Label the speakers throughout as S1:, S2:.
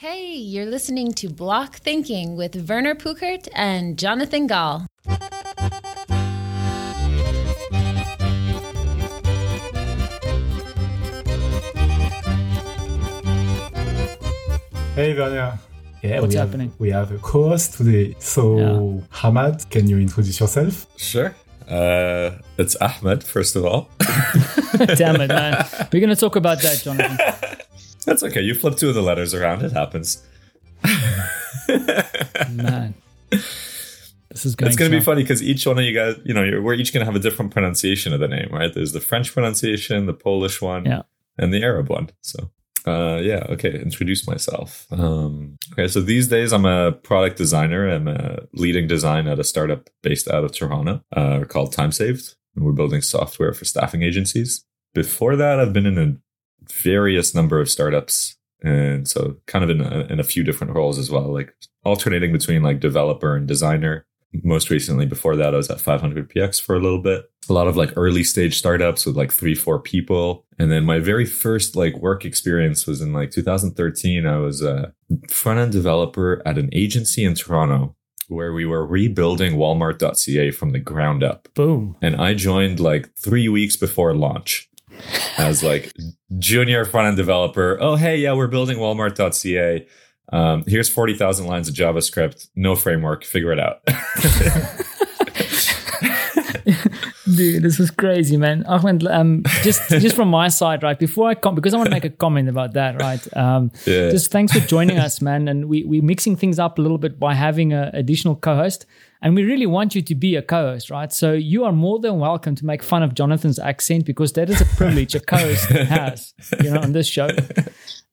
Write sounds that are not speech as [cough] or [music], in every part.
S1: Hey, you're listening to Block Thinking with Werner Pukert and Jonathan Gall.
S2: Hey Werner.
S3: Yeah,
S2: What's
S3: we
S2: happening?
S3: Have, we have a co-host today. So,
S2: Yeah.
S3: Hamad, can you introduce yourself?
S4: Sure. Uh, it's Ahmed, first of all. [laughs]
S2: Damn it, man. [laughs] We're going to talk about that, Jonathan.
S4: That's okay. You flip two of the letters around. It happens.
S2: Man. This is going
S4: It's going to be funny because each one of you guys, you know, you're, we're each going to have a different pronunciation of the name, right? There's the French pronunciation, the Polish one,
S2: Yeah.
S4: and the Arab one. So, uh, yeah, okay. Introduce myself. Um, okay, so these days I'm a product designer. I'm a leading design at a startup based out of Toronto uh, called Time Saved, and we're building software for staffing agencies. Before that, I've been in a various number of startups and so kind of in a, in a few different roles as well like alternating between like developer and designer. Most recently before that i was at 500px for a little bit. A lot of like early stage startups with like three four people. And then my very first like work experience was in like 2013 i was a front end developer at an agency in toronto where we were rebuilding walmart.ca from the ground up.
S2: Boom.
S4: and I joined like three weeks before launch as like junior front end developer. Oh, hey, yeah, we're building Walmart.ca. Um, here's 40,000 lines of JavaScript, no framework, figure it out. [laughs]
S2: Dude, this is crazy, man. Ahmed, um, just just from my side, right? Before I come, because I want to make a comment about that, right? Um,
S4: Yeah.
S2: Just thanks for joining us, man. And we we're mixing things up a little bit by having an additional co-host, and we really want you to be a co-host, right? So you are more than welcome to make fun of Jonathan's accent because that is a privilege a co-host [laughs] has, you know, on this show.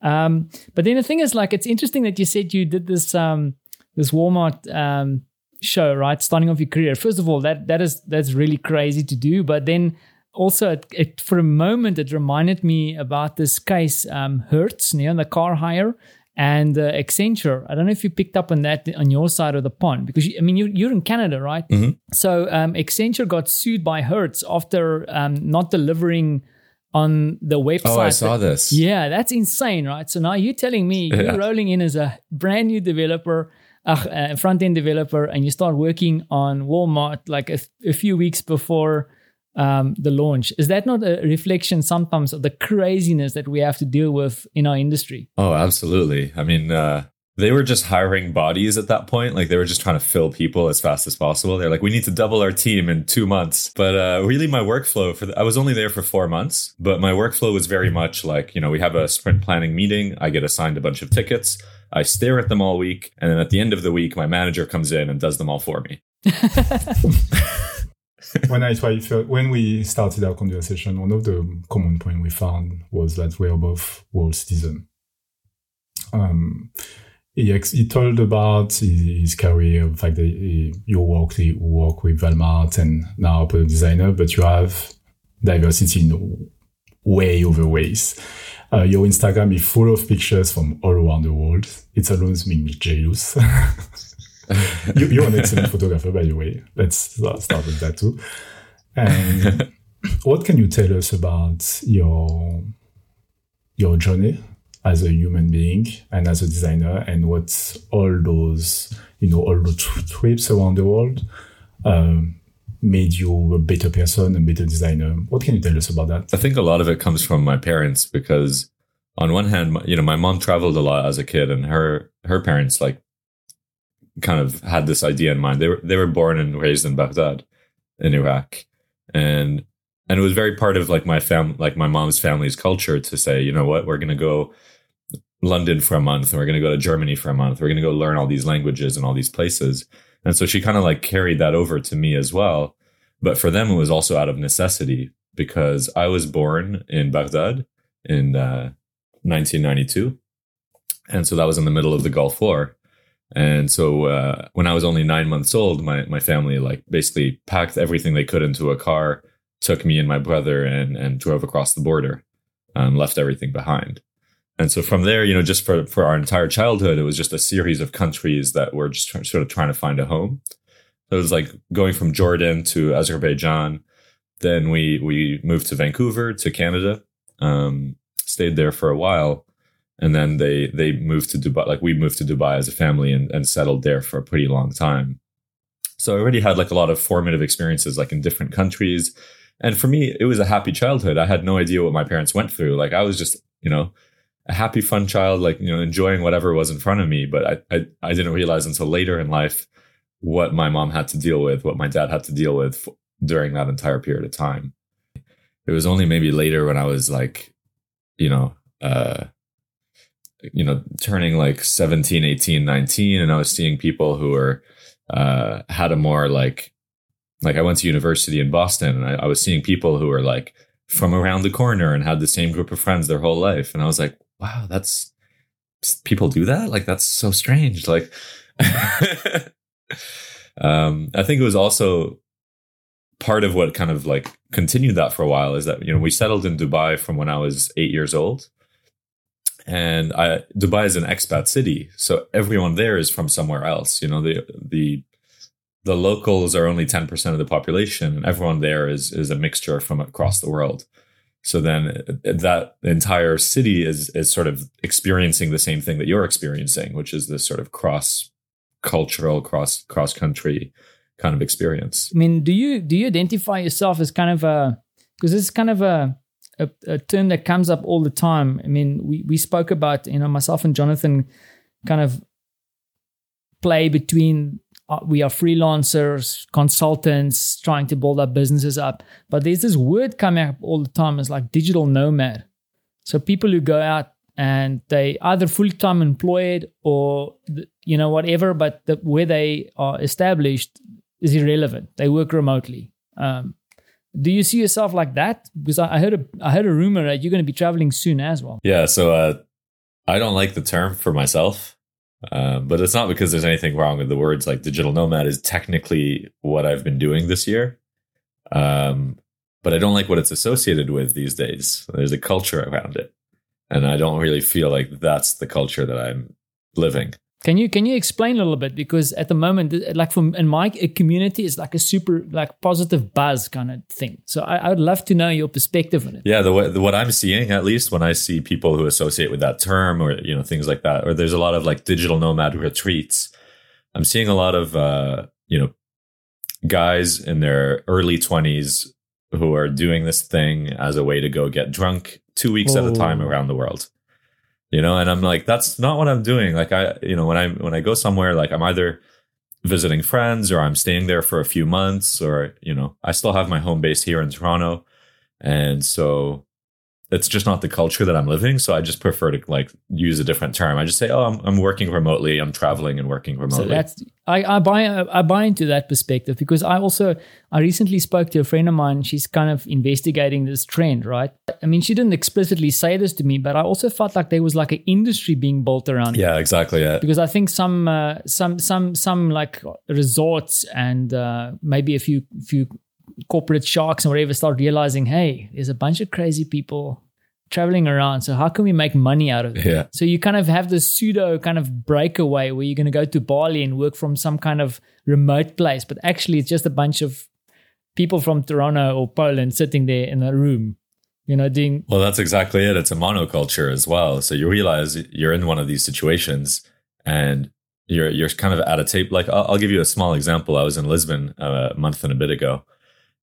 S2: Um, but then the thing is, like, it's interesting that you said you did this um this Walmart um show, right? Starting off your career. First of all, that that is that's really crazy to do. But then also, it, it for a moment, it reminded me about this case, um, Hertz, near the car hire. And uh, Accenture. I don't know if you picked up on that on your side of the pond because you, I mean you, you're in Canada, right? So um, Accenture got sued by Hertz after um, not delivering on the website.
S4: oh, I saw this.
S2: Yeah, that's insane, right? So now you're telling me
S4: Yeah.
S2: you're rolling in as a brand new developer, uh, uh, front end developer, and you start working on Walmart like a, a few weeks before um, the launch. Is that not a reflection sometimes of the craziness that we have to deal with in our industry?
S4: Oh, absolutely. I mean, uh, they were just hiring bodies at that point. Like they were just trying to fill people as fast as possible. They're like, we need to double our team in two months. But uh, really, my workflow for the, I was only there for four months, but my workflow was very much like, you know, we have a sprint planning meeting. I get assigned a bunch of tickets. I stare at them all week. And then at the end of the week, my manager comes in and does them all for me. [laughs] [laughs] [laughs]
S3: when I try, when we started our conversation, one of the common point we found was that we're both world citizen. Um, he, ex- he told about his, his career, the fact that he, you work, you work with Walmart and now a product designer, but you have diversity in way over ways. Uh, your Instagram is full of pictures from all around the world. It always makes me jealous. [laughs] [laughs] you, you're an excellent photographer, by the way. Let's start with that too. And [laughs] what can you tell us about your your journey as a human being and as a designer, and what all those you know all the tr- trips around the world um, made you a better person, a better designer? What can you tell us about that?
S4: I think a lot of it comes from my parents because on one hand, you know, my mom traveled a lot as a kid and her, her parents like kind of had this idea in mind. They were, they were born and raised in Baghdad in Iraq. And, and it was very part of like my fam, like my mom's family's culture to say, you know what, we're to go London for a month and we're to go to Germany for a month. We're to go learn all these languages and all these places. And so she kind of like carried that over to me as well. But for them, it was also out of necessity because I was born in Baghdad in uh, 1992. And so that was in the middle of the Gulf War. And so uh, when I was only nine months old, my, my family like basically packed everything they could into a car, took me and my brother and, and drove across the border and left everything behind. And so from there, you know, just for, for our entire childhood, it was just a series of countries that were just sort of trying to find a home. So it was like going from Jordan to Azerbaijan. Then we we moved to Vancouver to Canada, um, stayed there for a while, and then they they moved to Dubai. Like we moved to Dubai as a family and, and settled there for a pretty long time. So I already had like a lot of formative experiences, like in different countries. And for me, it was a happy childhood. I had no idea what my parents went through. Like I was just, you know, a happy, fun child, like you know, enjoying whatever was in front of me. But I, I, I didn't realize until later in life what my mom had to deal with, what my dad had to deal with during that entire period of time. It was only maybe later when I was like, you know, uh, you know, turning like 17, 18, 19, and I was seeing people who were, uh, had a more like, like I went to university in Boston and I, I was seeing people who were like from around the corner and had the same group of friends their whole life. And I was like, wow, that's people do that. Like, that's so strange. Like, [laughs] um, I think it was also part of what kind of like continued that for a while is that you know we settled in Dubai from when I was eight years old, and I Dubai is an expat city, so everyone there is from somewhere else. You know the the the locals are only ten percent of the population, and everyone there is is a mixture from across the world. So then uh, that entire city is is sort of experiencing the same thing that you're experiencing, which is this sort of cross cultural, cross cross country kind of experience.
S2: I mean, do you do you identify yourself as kind of a because this is kind of a, a, a term that comes up all the time. I mean, we we spoke about you know myself and Jonathan kind of play between uh, we are freelancers, consultants trying to build our businesses up, but there's this word coming up all the time is like digital nomad. So people who go out and they either full-time employed or you know whatever but the, where they are established is irrelevant. They work remotely. Um, do you see yourself like that? Because I, heard a I heard a rumor that you're going to be traveling soon as well.
S4: Yeah, so uh, I don't like the term for myself, uh, but it's not because there's anything wrong with the words. Like digital nomad is technically what I've been doing this year, um, but I don't like what it's associated with these days. There's a culture around it, and I don't really feel like that's the culture that I'm living.
S2: Can you can you explain a little bit because at the moment, like from in my community, it's like a super like positive buzz kind of thing. So I, I would love to know your perspective on it.
S4: Yeah, the, way, the what I'm seeing at least when I see people who associate with that term or you know things like that, or there's a lot of like digital nomad retreats. I'm seeing a lot of uh, you know guys in their early 20s who are doing this thing as a way to go get drunk two weeks Whoa. at a time around the world you know? And i'm like that's not what i'm doing. Like i you know when i when i go somewhere like i'm either visiting friends or i'm staying there for a few months or you know i still have my home base here in toronto. And so it's just not the culture that I'm living. So I just prefer to like use a different term. I just say, oh, I'm, I'm working remotely. I'm traveling and working remotely. So
S2: that's I, I buy I buy into that perspective because I also I recently spoke to a friend of mine. She's kind of investigating this trend, right? I mean, she didn't explicitly say this to me, but I also felt like there was like an industry being built around.
S4: Yeah, exactly. Yeah,
S2: because I think some uh, some some some like resorts and uh, maybe a few few corporate sharks and whatever start realizing, hey, there's a bunch of crazy people traveling around. So how can we make money out of it?
S4: Yeah.
S2: So you kind of have this pseudo kind of breakaway where you're going to go to Bali and work from some kind of remote place, but actually it's just a bunch of people from Toronto or Poland sitting there in a room. You know, doing
S4: well. That's exactly it. It's a monoculture as well. So you realize you're in one of these situations, and you're you're kind of at a tape. Like I'll, I'll give you a small example. I was in Lisbon uh, a month and a bit ago,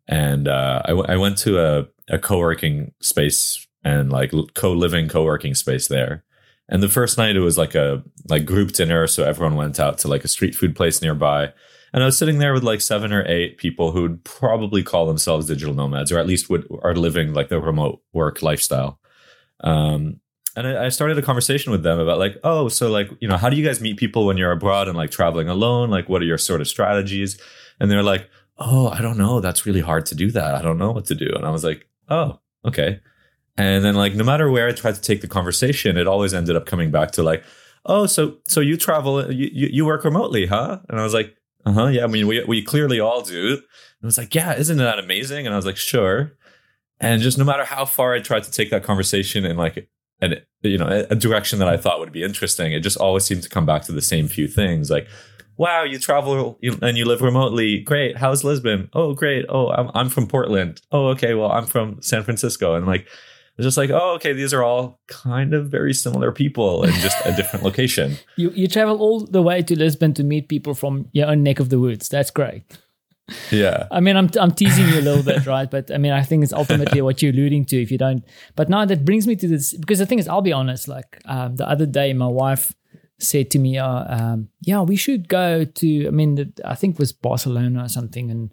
S4: and uh, I, w- I went to a, a co-working space and like co-living co-working space there. And the first night it was like a like group dinner so everyone went out to like a street food place nearby. And i was sitting there with like seven or eight people who would probably call themselves digital nomads or at least would are living like the remote work lifestyle. Um and I, I started a conversation with them about like oh so like you know how do you guys meet people when you're abroad and like traveling alone? Like what are your sort of strategies? And they're like oh, I don't know. That's really hard to do that. I don't know what to do. And I was like, oh, okay. And then like no matter where I tried to take the conversation, it always ended up coming back to like, oh, so so you travel, you you work remotely, huh? And I was like, uh huh, yeah. I mean, we we clearly all do. And I was like, yeah, isn't that amazing? And I was like, sure. And just no matter how far I tried to take that conversation in like and you know a direction that I thought would be interesting, it just always seemed to come back to the same few things. Like, wow, you travel and you live remotely. Great. How's Lisbon? Oh, great. Oh, I'm, I'm from Portland. Oh, okay. Well, I'm from San Francisco. And like, It's just like, oh, okay, these are all kind of very similar people in just a different location. [laughs]
S2: You you travel all the way to Lisbon to meet people from your own neck of the woods. That's great.
S4: Yeah.
S2: I mean, I'm I'm teasing you a little bit, right? But I mean, I think it's ultimately what you're alluding to. If you don't, but now that brings me to this because the thing is, I'll be honest. Like um, the other day, my wife said to me, uh, um, "Yeah, we should go to. I mean, the, I think it was Barcelona or something, and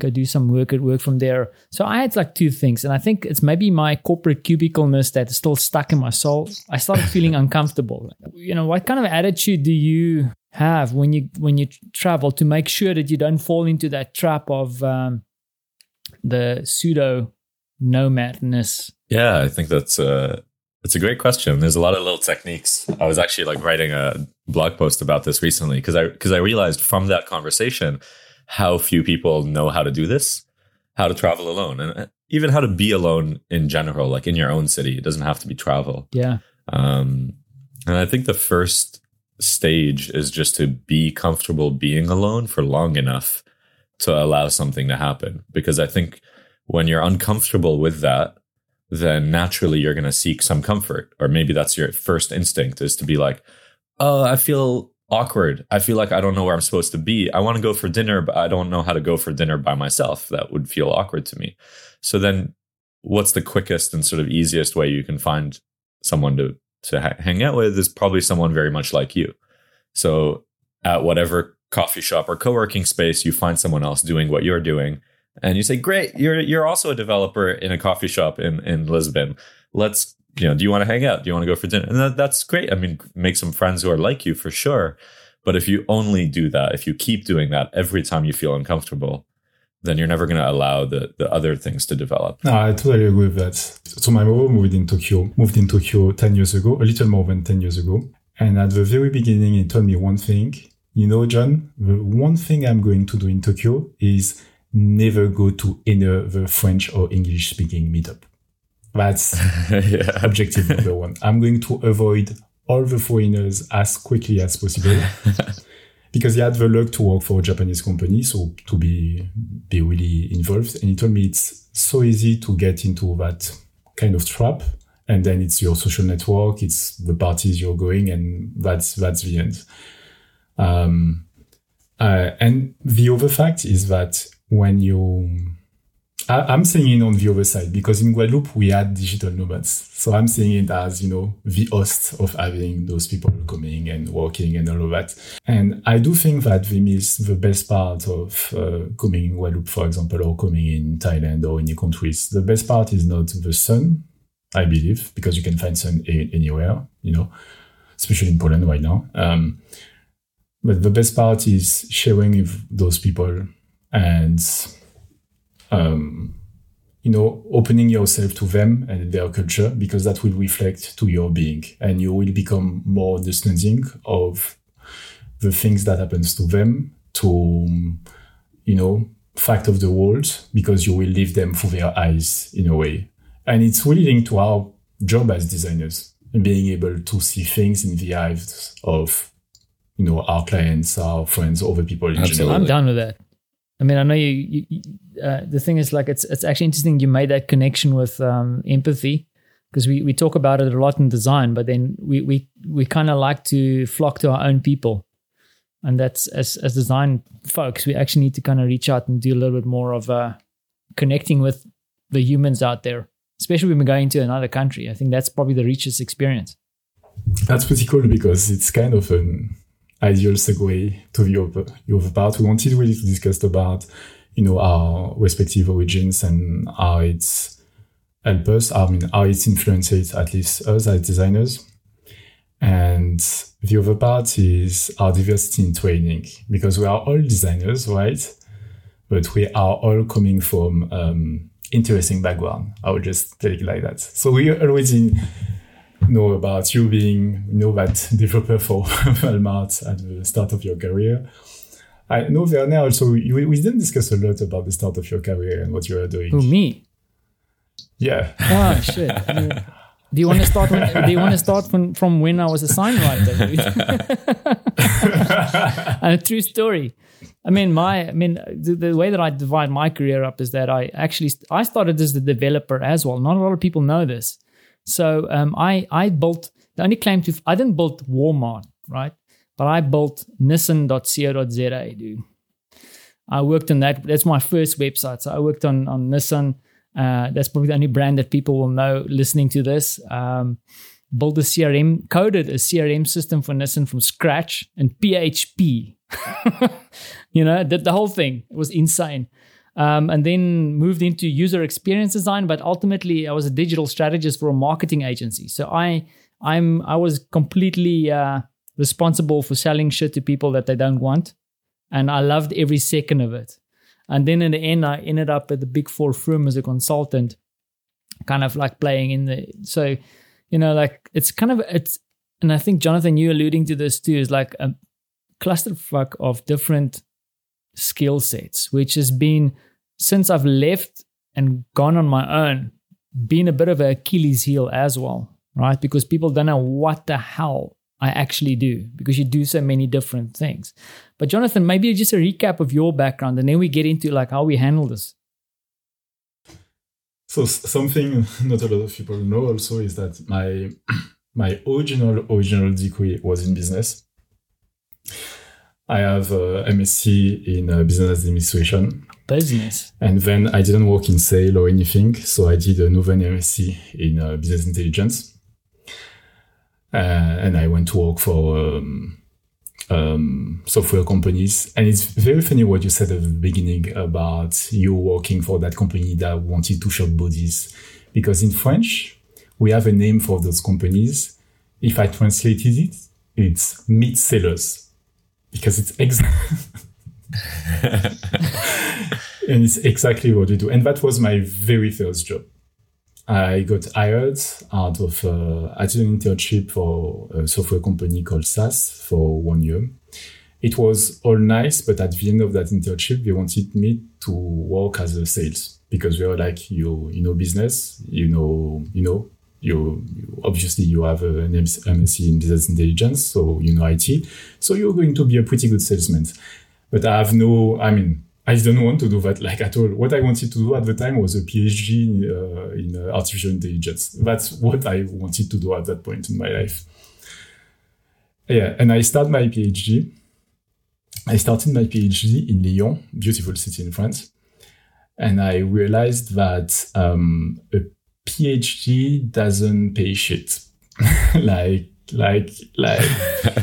S2: go do some work at work from there." So I had like two things, and I think it's maybe my corporate cubicalness that is still stuck in my soul. I started feeling [laughs] uncomfortable. You know, what kind of attitude do you have when you when you travel to make sure that you don't fall into that trap of um, the pseudo nomadness?
S4: Yeah, I think that's a it's a great question. There's a lot of little techniques. I was actually like writing a blog post about this recently because I because I realized from that conversation how few people know how to do this, how to travel alone, and even how to be alone in general, like in your own city. It doesn't have to be travel.
S2: Yeah.
S4: Um, and I think the first stage is just to be comfortable being alone for long enough to allow something to happen. Because I think when you're uncomfortable with that, then naturally you're going to seek some comfort. Or maybe that's your first instinct is to be like, oh, I feel awkward. I feel like I don't know where I'm supposed to be. I want to go for dinner, but I don't know how to go for dinner by myself. That would feel awkward to me. So then what's the quickest and sort of easiest way you can find someone to to ha- hang out with is probably someone very much like you. So at whatever coffee shop or co-working space you find someone else doing what you're doing and you say great you're you're also a developer in a coffee shop in in Lisbon let's you know do you want to hang out do you want to go for dinner and that, that's great i mean make some friends who are like you for sure but if you only do that if you keep doing that every time you feel uncomfortable then you're never going to allow the, the other things to develop.
S3: No, I totally agree with that. So my mom moved in Tokyo, moved in Tokyo 10 years ago, a little more than 10 years ago. And at the very beginning, he told me one thing, you know, John, the one thing I'm going to do in Tokyo is never go to any other French or English speaking meetup. That's [laughs]
S4: yeah.
S3: objective number one. I'm going to avoid all the foreigners as quickly as possible [laughs] because he had the luck to work for a Japanese company, so to be be really involved. And he told me it's so easy to get into that kind of trap, and then it's your social network, it's the parties you're going, and that's that's the end. Um, uh, and the other fact is that when you I, am saying it on the other side because in Guadeloupe we had digital nomads. So I'm saying it as, you know, the host of having those people coming and working and all of that. And I do think that they miss the best part of uh, coming in Guadeloupe, for example, or coming in Thailand or any countries. The best part is not the sun, I believe, because you can find sun a- anywhere, you know, especially in Poland right now. Um, but the best part is sharing with those people and um, you know, opening yourself to them and their culture because that will reflect to your being and you will become more understanding of the things that happens to them, to, you know, fact of the world because you will live them through their eyes in a way. And it's really linked to our job as designers being able to see things in the eyes of, you know, our clients, our friends, other people in
S4: Absolutely.
S3: general.
S2: I'm done with that. I mean, I know you. you, uh, the thing is, like, it's it's actually interesting you made that connection with um, empathy because we, we talk about it a lot in design, but then we we we kind of like to flock to our own people, and that's as as design folks, we actually need to kind of reach out and do a little bit more of uh, connecting with the humans out there, especially when we're going to another country. I think that's probably the richest experience.
S3: That's pretty cool because it's kind of an ideal segue to the other, the other part. We wanted really to discuss about, you know, our respective origins and how it's help us, I mean, how it's influenced at least us as designers. And the other part is our diversity in training because we are all designers, right? But we are all coming from um, interesting background. I would just take it like that. So we are already know about you being you know that [laughs] developer for [laughs] Walmart at the start of your career. I know Werner also we, we didn't discuss a lot about the start of your career and what you are doing.
S2: Who me?
S3: Yeah.
S2: Oh shit. [laughs] Do you want to start? When, do you want to start from, from when I was a sign writer? and a true story. I mean, my, I mean, the, the, way that I divide my career up is that I actually, I started as a developer as well. Not a lot of people know this. So um, I, I built, the only claim to, I didn't build Walmart, right? But I built Nissan.co.za, dude. I worked on that. That's my first website. So I worked on, on Nissan. Uh, that's probably the only brand that people will know listening to this. Um, built a CRM, coded a CRM system for Nissan from scratch and PHP. [laughs] you know, did the whole thing. It was insane. Um, and then moved into user experience design. But ultimately, I was a digital strategist for a marketing agency. So I, I'm, I was completely uh, responsible for selling shit to people that they don't want, and I loved every second of it. And then in the end, I ended up at the big four firm as a consultant, kind of like playing in the so you know, like it's kind of it's, and I think Jonathan, you alluding to this too, is like a clusterfuck of different skill sets, which has been since I've left and gone on my own, been a bit of an Achilles heel as well, right? Because people don't know what the hell I actually do because you do so many different things. But Jonathan, maybe just a recap of your background and then we get into like how we handle this.
S3: So something [laughs] not a lot of people know also is that my [clears throat] my original original degree was in business. I have a MSc in uh, business administration.
S2: Business.
S3: And then I didn't work in sale or anything, so I did a Nouwen MSc in uh, business intelligence. Uh, and I went to work for um, um, software companies. And it's very funny what you said at the beginning about you working for that company that wanted to shop bodies. Because in French, we have a name for those companies. If I translated it, it's meat sellers. Because it's exactly. [laughs] [laughs] and it's exactly what we do. And that was my very first job. I got hired out of, uh, an internship for a software company called SAS for one year. It was all nice, but at the end of that internship, they wanted me to work as a sales because we were like, you, you know, business, you know, you know, you, you obviously you have an MSc in business intelligence, so you know IT, so you're going to be a pretty good salesman. But I have no, I mean, I didn't want to do that like at all. What I wanted to do at the time was a PhD in, uh, in uh, artificial intelligence. That's what I wanted to do at that point in my life. Yeah, and I started my PhD. I started my PhD in Lyon, beautiful city in France, and I realized that um, a PhD doesn't pay shit. [laughs] like, like, like,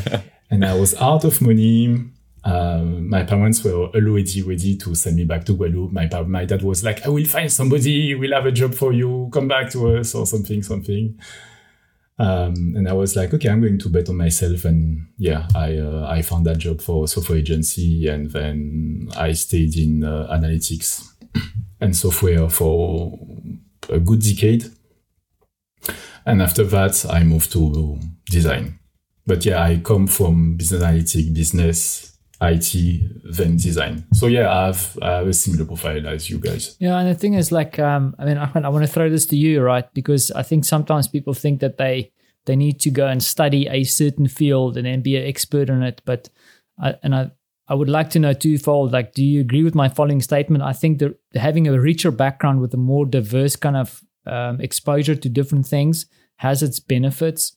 S3: [laughs] and I was out of money um, my parents were already ready to send me back to Guadeloupe. My, my dad was like, I will find somebody, we'll have a job for you, come back to us or something, something. Um, and I was like, okay, I'm going to bet on myself. And yeah, I, uh, I found that job for software agency and then I stayed in uh, analytics [clears throat] and software for a good decade. And after that, I moved to design. But yeah, I come from business analytics, business, IT than design. So yeah, I have, I have a similar profile as you guys.
S2: Yeah, and the thing is, like, um, I mean, Ahmed, I want to throw this to you, right? Because I think sometimes people think that they they need to go and study a certain field and then be an expert on it. But I, and I I would like to know twofold. Like, do you agree with my following statement? I think that having a richer background with a more diverse kind of um, exposure to different things has its benefits.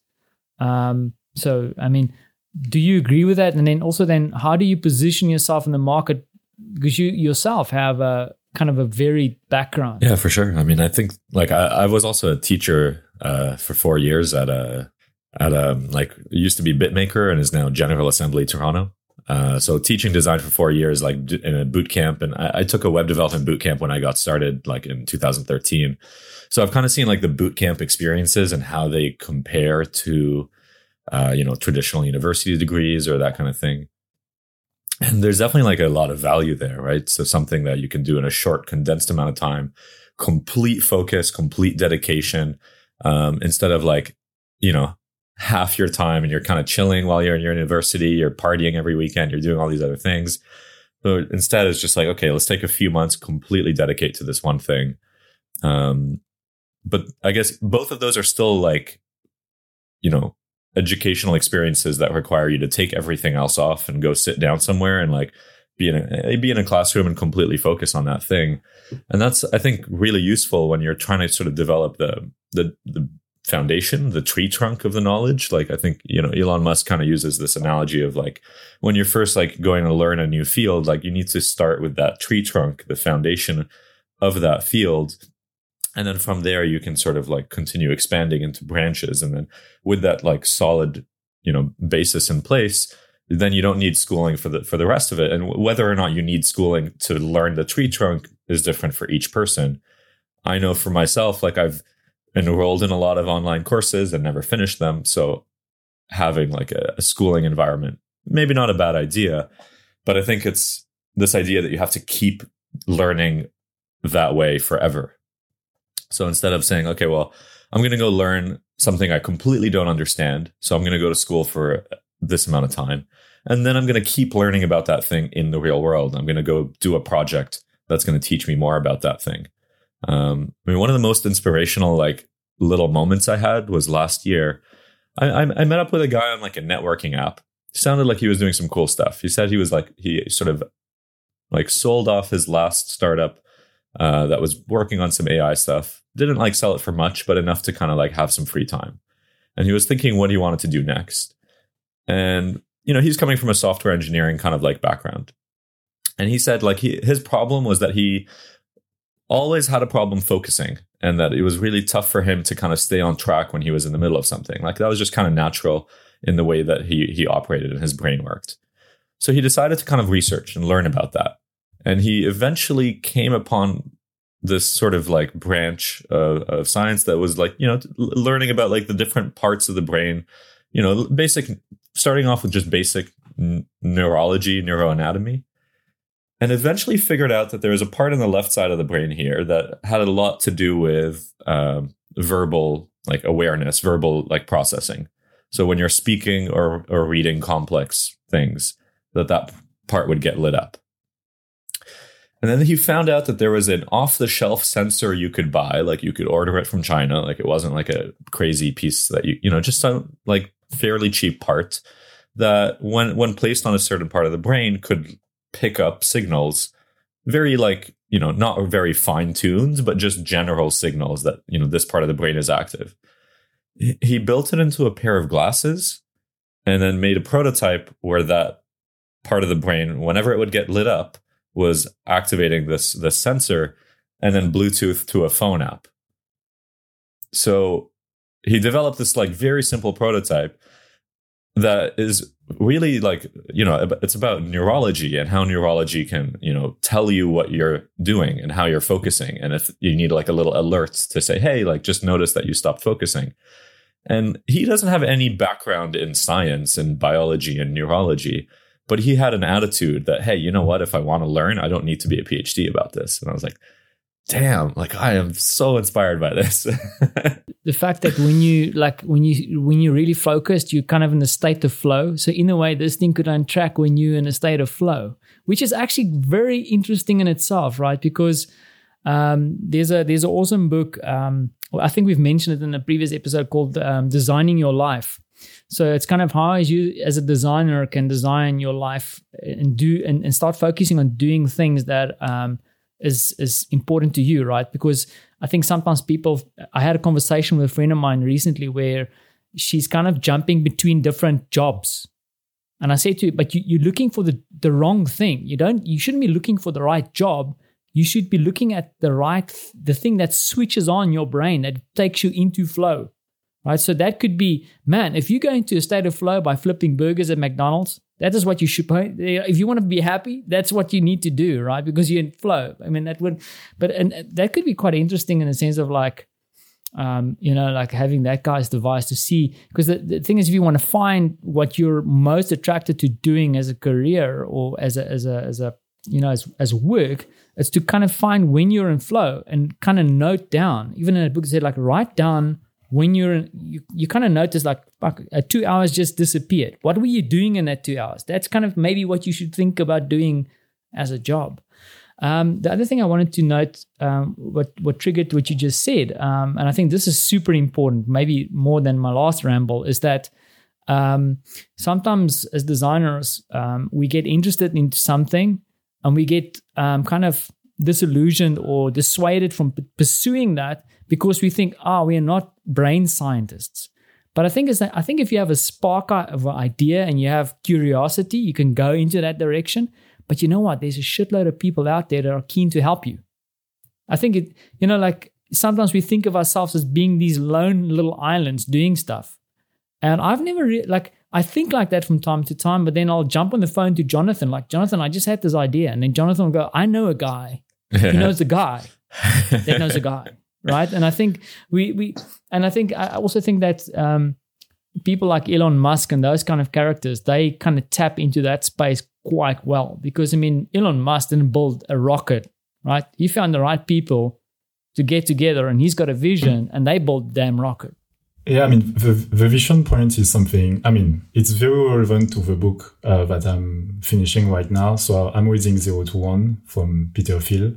S2: Um, so, I mean, do you agree with that? And then also, then how do you position yourself in the market? Because you yourself have a kind of a varied background.
S4: Yeah, for sure. I mean, I think like I, I was also a teacher uh, for four years at a at a like used to be Bitmaker and is now General Assembly Toronto. Uh, so teaching design for four years, like in a boot camp, and I, I, took a web development boot camp when I got started, like in 2013. So I've kind of seen like the boot camp experiences and how they compare to uh, you know, traditional university degrees or that kind of thing. And there's definitely like a lot of value there, right? So something that you can do in a short, condensed amount of time, complete focus, complete dedication, um, instead of like, you know, half your time and you're kind of chilling while you're in your university, you're partying every weekend, you're doing all these other things. But instead, it's just like, okay, let's take a few months, completely dedicate to this one thing. Um, but I guess both of those are still like, you know, educational experiences that require you to take everything else off and go sit down somewhere and like be in a, eh, be in a classroom and completely focus on that thing. And that's, I think, really useful when you're trying to sort of develop the, the, the foundation, the tree trunk of the knowledge. Like I think, you know, Elon Musk kind of uses this analogy of like when you're first like going to learn a new field, like you need to start with that tree trunk, the foundation of that field. And then from there you can sort of like continue expanding into branches. And then with that like solid, you know, basis in place, then you don't need schooling for the for the rest of it. And whether or not you need schooling to learn the tree trunk is different for each person. I know for myself, like I've enrolled in a lot of online courses and never finished them. So having like a, a schooling environment, maybe not a bad idea, but I think it's this idea that you have to keep learning that way forever. So instead of saying, okay, well, I'm going to go learn something I completely don't understand. So I'm going to go to school for this amount of time. And then I'm going to keep learning about that thing in the real world. I'm going to go do a project that's going to teach me more about that thing. Um, I mean, one of the most inspirational like little moments I had was last year. I, I, I met up with a guy on like a networking app. sounded like he was doing some cool stuff. He said he was like he sort of like sold off his last startup uh, that was working on some AI stuff. Didn't like sell it for much, but enough to kind of like have some free time. And he was thinking what he wanted to do next. And you know, he's coming from a software engineering kind of like background. And he said like he, his problem was that he always had a problem focusing and that it was really tough for him to kind of stay on track when he was in the middle of something. Like that was just kind of natural in the way that he he operated and his brain worked. So he decided to kind of research and learn about that. And he eventually came upon this sort of like branch of, of science that was like, you know, learning about like the different parts of the brain, you know, basic, starting off with just basic n- neurology, neuroanatomy. And eventually figured out that there was a part on the left side of the brain here that had a lot to do with um, verbal like awareness verbal like processing. So when you're speaking or or reading complex things that that part would get lit up and then he found out that there was an off the shelf sensor you could buy like you could order it from china. Like it wasn't like a crazy piece that you you know just some like fairly cheap part that when when placed on a certain part of the brain could pick up signals very like you know not very fine tuned but just general signals that you know this part of the brain is active. He built it into a pair of glasses and then made a prototype where that part of the brain whenever it would get lit up was activating this this sensor and then bluetooth to a phone app. So he developed this like very simple prototype that is really like you know it's about neurology and how neurology can you know tell you what you're doing and how you're focusing. And if you need like a little alert to say hey like just notice that you stopped focusing. And he doesn't have any background in science and biology and neurology but he had an attitude that hey you know what? If i want to learn i don't need to be a phd about this. And i was like damn like i am so inspired by this. [laughs]
S2: The fact that when you like when you when you're really focused you're kind of in a state of flow. So in a way this thing could untrack when you're in a state of flow which is actually very interesting in itself right? Because um, there's a there's an awesome book um, i think we've mentioned it in a previous episode called um, designing your life so it's kind of how you as a designer can design your life and do and, and start focusing on doing things that um, is is important to you, right? Because I think sometimes people. I had a conversation with a friend of mine recently where she's kind of jumping between different jobs, and I said to her, "But you, you're looking for the the wrong thing. You don't. You shouldn't be looking for the right job." You should be looking at the right, the thing that switches on your brain that takes you into flow, right? So that could be, man, if you go into a state of flow by flipping burgers at McDonald's, that is what you should if you want to be happy that's what you need to do right? Because you're in flow. I mean that would but and that could be quite interesting in the sense of like um, you know like having that guy's device to see because the, the thing is if you want to find what you're most attracted to doing as a career or as a as a as a you know as as work it's to kind of find when you're in flow and kind of note down even in a book said like write down when you're you, you kind of notice like fuck, uh, two hours just disappeared. What were you doing in that two hours? That's kind of maybe what you should think about doing as a job. Um, the other thing I wanted to note, um, what what triggered what you just said, um, and I think this is super important, maybe more than my last ramble, is that um, sometimes as designers um, we get interested into something and we get um, kind of disillusioned or dissuaded from p- pursuing that because we think, ah, oh, we are not brain scientists. But I think is that I think if you have a spark of an idea and you have curiosity, you can go into that direction. But you know what? There's a shitload of people out there that are keen to help you. I think it, you know, like sometimes we think of ourselves as being these lone little islands doing stuff. And I've never re- like I think like that from time to time, but then I'll jump on the phone to Jonathan, like Jonathan, I just had this idea, and then Jonathan will go, I know a guy. He [laughs] knows the guy that knows the guy, [laughs] right? And I think we we and I think I also think that um, people like Elon Musk and those kind of characters, they kind of tap into that space quite well because I mean, Elon Musk didn't build a rocket, right? He found the right people to get together, and he's got a vision, and they built the damn rocket.
S3: Yeah, I mean, the, the vision point is something, I mean, it's very relevant to the book uh, that I'm finishing right now. So I'm reading Zero to One from Peter Thiel.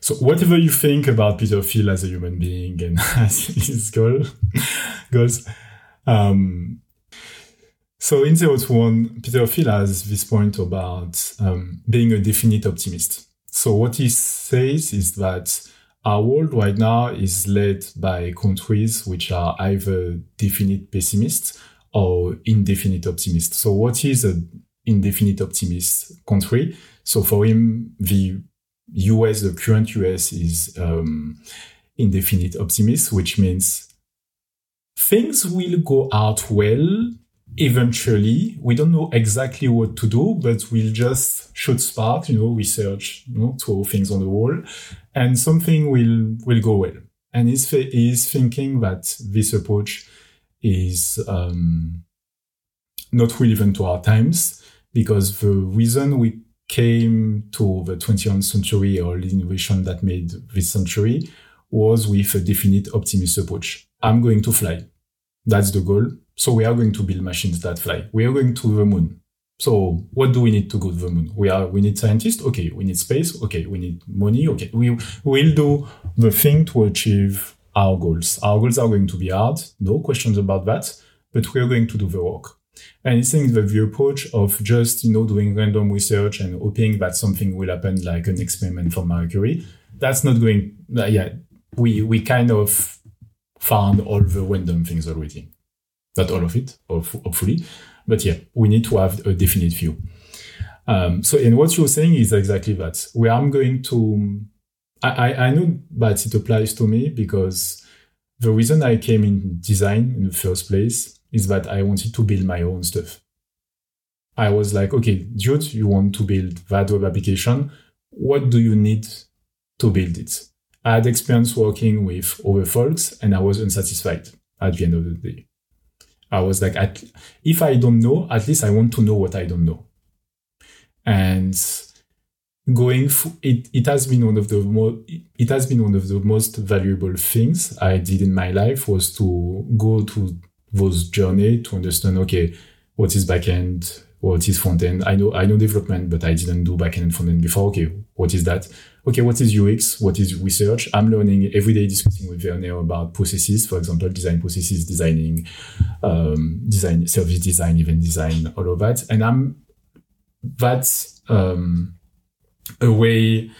S3: So whatever you think about Peter Thiel as a human being and [laughs] as his goal, goals, um, so in Zero to One, Peter Thiel has this point about um, being a definite optimist. So what he says is that our world right now is led by countries which are either definite pessimists or indefinite optimists. So what is an indefinite optimist country? So for him, the US, the current US is um, indefinite optimist, which means things will go out well eventually we don't know exactly what to do but we'll just shoot spark you know research you know throw things on the wall and something will will go well. And he's, he's thinking that this approach is um, not relevant to our times because the reason we came to the 20th century or the innovation that made this century was with a definite optimist approach. I'm going to fly. That's the goal so we are going to build machines that fly. We are going to the moon. So what do we need to go to the moon? We are we need scientists. Okay, we need space. Okay, we need money. Okay, we will do the thing to achieve our goals. Our goals are going to be hard, no questions about that. But we are going to do the work. And I think that the approach of just you know doing random research and hoping that something will happen, like an experiment from Marie Curie, that's not going. Uh, yeah, we we kind of found all the random things already not all of it, hopefully. But yeah, we need to have a definite view. Um, so, and what you're saying is exactly that. Where I'm going to, I, I know that it applies to me because the reason I came in design in the first place is that I wanted to build my own stuff. I was like, okay, Jude, you want to build that web application. What do you need to build it? I had experience working with other folks and I was unsatisfied at the end of the day. I was like, at, if I don't know, at least I want to know what I don't know. And going, f- it, it has been one of the more, it has been one of the most valuable things I did in my life was to go to those journey to understand, okay, what is backend? What is front end? I know, I know development, but I didn't do backend and front end before. Okay. What is that? Okay, what is UX? What is research? I'm learning every day discussing with Werner about processes, for example, design processes, designing, um, design, service design, event design, all of that. And I'm, that's, um, a way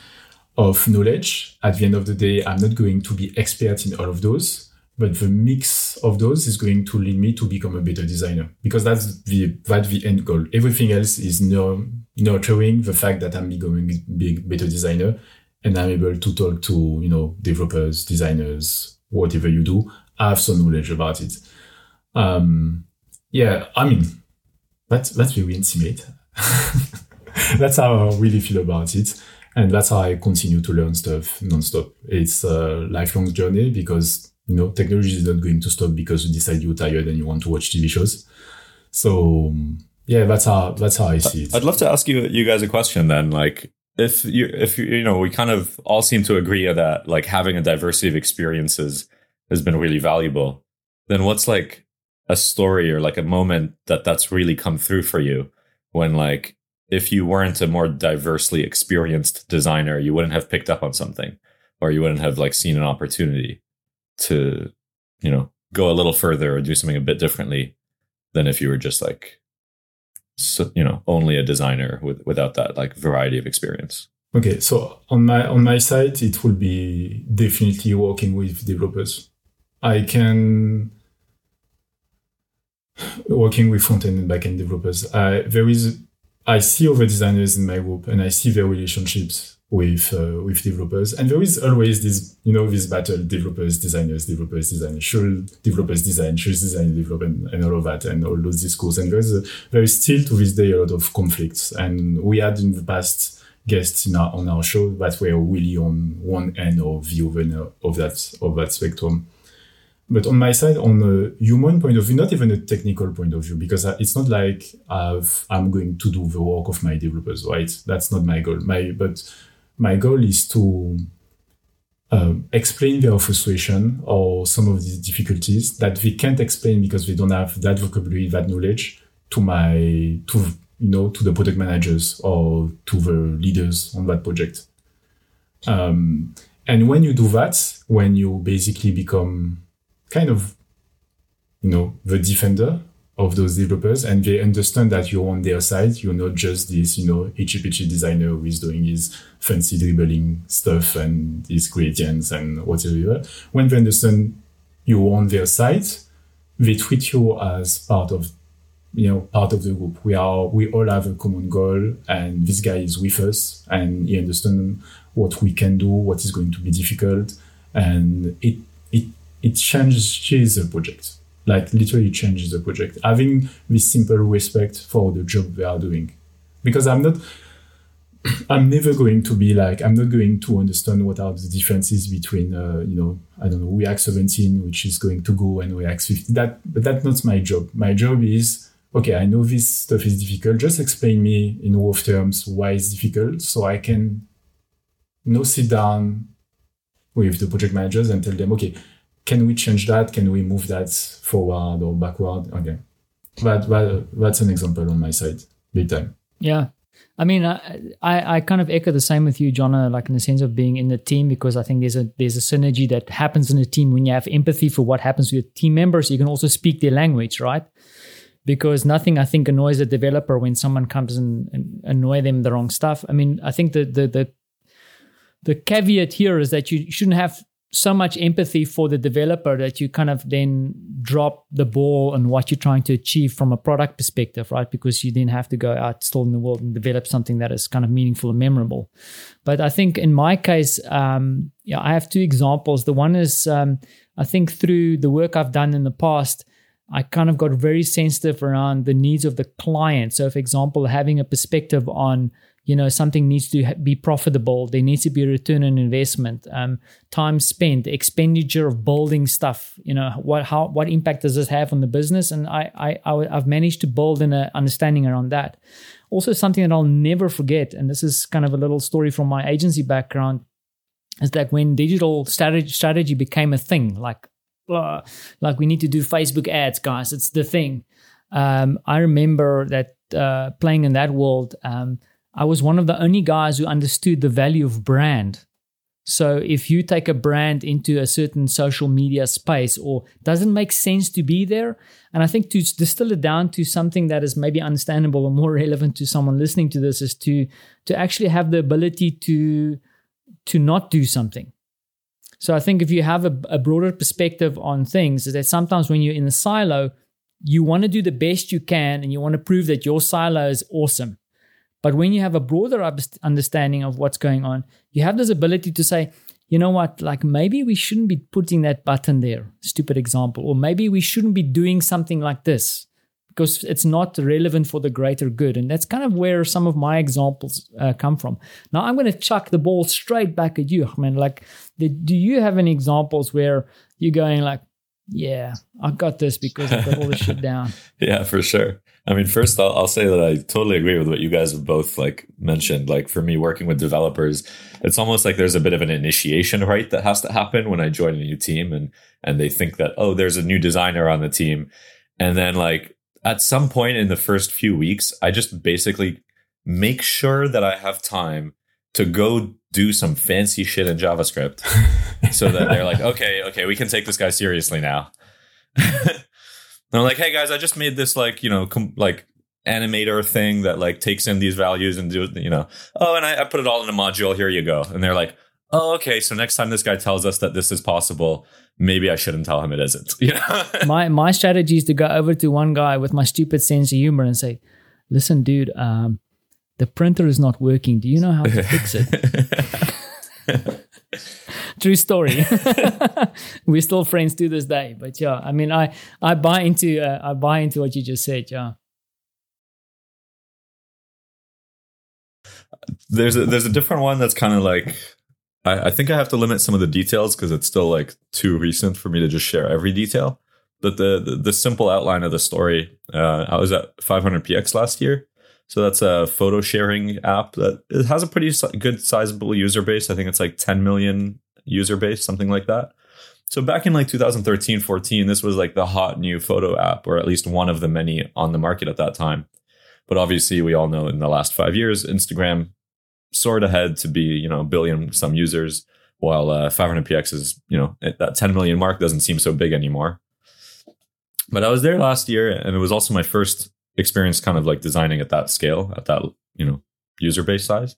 S3: of knowledge. At the end of the day, I'm not going to be expert in all of those, but the mix of those is going to lead me to become a better designer because that's the, that's the end goal. Everything else is nurturing the fact that I'm becoming a better designer and I'm able to talk to, you know, developers, designers, whatever you do, I have some knowledge about it. Um, yeah, I mean, that's, that's very intimate. [laughs] that's how I really feel about it. And that's how I continue to learn stuff nonstop. It's a lifelong journey because, you know, technology is not going to stop because you decide you're tired and you want to watch TV shows. So yeah, that's how that's how I see it.
S4: I'd love to ask you you guys a question then. Like, if you if you you know we kind of all seem to agree that like having a diversity of experiences has been really valuable then what's like a story or like a moment that that's really come through for you when like if you weren't a more diversely experienced designer you wouldn't have picked up on something or you wouldn't have like seen an opportunity to you know go a little further or do something a bit differently than if you were just like so, you know only a designer with, without that like variety of experience
S3: Okay, so on my on my side, it will be definitely working with developers. I can working with front end and back end developers. I, there is I see other designers in my group, and I see their relationships with uh, with developers, and there is always this you know this battle: developers, designers, developers, designers. Should developers design? Should design develop, and, and all of that, and all those discourse. And there's a, there is still to this day a lot of conflicts, and we had in the past guests our, on our show that were really on one end of the other of that of that spectrum. But on my side, on a human point of view, not even a technical point of view, because it's not like I've, I'm going to do the work of my developers, right? That's not my goal. My but my goal is to uh, explain their frustration or some of these difficulties that they can't explain because they don't have that vocabulary, that knowledge to my to you know, to the product managers or to the leaders on that project. Um, and when you do that, when you basically become kind of, you know, the defender of those developers and they understand that you're on their side, you're not just this, you know, pitchy designer who is doing his fancy dribbling stuff and his gradients and whatever. When they understand you're on their side, they treat you as part of you know part of the group. We are we all have a common goal and this guy is with us and he understands what we can do what is going to be difficult and it it it changes the project like literally changes the project. Having this simple respect for the job they are doing. Because i'm not [coughs] i'm never going to be like i'm not going to understand what are the differences between uh, you know i don't know react 17 which is going to go and react 50 that but that's not my job. My job is okay, I know this stuff is difficult. Just explain me in rough terms why it's difficult so I can you know sit down with the project managers and tell them, okay, can we change that? Can we move that forward or backward? Okay. But, that's an example on my side, big time.
S2: Yeah. I mean, I, I, kind of echo the same with you, Jonna, like in the sense of being in the team, because I think there's a there's a synergy that happens in a team when you have empathy for what happens to your team members. You can also speak their language, right? because nothing I think annoys a developer when someone comes and, and annoy them the wrong stuff. I mean, I think the, the the the caveat here is that you shouldn't have so much empathy for the developer that you kind of then drop the ball on what you're trying to achieve from a product perspective, right? Because you then have to go out still in the world and develop something that is kind of meaningful and memorable. But I think in my case, um, yeah, I have two examples. The one is um, I think through the work I've done in the past I kind of got very sensitive around the needs of the client. So, for example, having a perspective on, you know, something needs to be profitable, there needs to be a return on investment, um, time spent, expenditure of building stuff. You know, what how what impact does this have on the business? And I I, I have managed to build an understanding around that. Also, something that I'll never forget, and this is kind of a little story from my agency background, is that when digital strategy strategy became a thing, like uh, like we need to do Facebook ads, guys. It's the thing. Um, I remember that uh, playing in that world, um, I was one of the only guys who understood the value of brand. So if you take a brand into a certain social media space or doesn't make sense to be there, and I think to distill it down to something that is maybe understandable or more [laughs] relevant to someone listening to this is to to actually have the ability to to not do something. So I think if you have a, a broader perspective on things, is that sometimes when you're in a silo, you want to do the best you can and you want to prove that your silo is awesome. But when you have a broader understanding of what's going on, you have this ability to say, you know what, like maybe we shouldn't be putting that button there, stupid example, or maybe we shouldn't be doing something like this because it's not relevant for the greater good. And that's kind of where some of my examples uh, come from. Now I'm going to chuck the ball straight back at you. I mean, like, do you have any examples where you're going like, yeah, I got this because I got all this shit down.
S4: yeah, for sure. I mean, first I'll, I'll, say that I totally agree with what you guys have both like mentioned. Like for me, working with developers, it's almost like there's a bit of an initiation right that has to happen when I join a new team, and and they think that oh, there's a new designer on the team, and then like at some point in the first few weeks, I just basically make sure that I have time to go do some fancy shit in JavaScript so that they're like, [laughs] okay, okay, we can take this guy seriously now. [laughs] and I'm like, hey guys, I just made this like, you know, com- like animator thing that like takes in these values and do you know. Oh and I, I put it all in a module. Here you go. And they're like oh okay so next time this guy tells us that this is possible maybe i shouldn't tell him it isn't. [laughs] You know?
S2: My my strategy is to go over to one guy with my stupid sense of humor and say listen dude um the printer is not working. Do you know how to fix it? [laughs] True story. [laughs] We're still friends to this day but yeah i mean i i buy into uh, i buy into what you just said yeah.
S4: There's a there's a different one that's kind of like I, I think I have to limit some of the details because it's still like too recent for me to just share every detail. But the the, the simple outline of the story, uh, I was at 500px last year, so that's a photo sharing app that it has a pretty good sizable user base. I think it's like 10 million user base, something like that. So back in like 2013, 14, this was like the hot new photo app, or at least one of the many on the market at that time. But obviously, we all know in the last five years, Instagram soared ahead to be, you know, a billion some users, while uh, 500px is, you know, that 10 million mark doesn't seem so big anymore. But I was there last year, and it was also my first experience kind of like designing at that scale, at that, you know, user base size.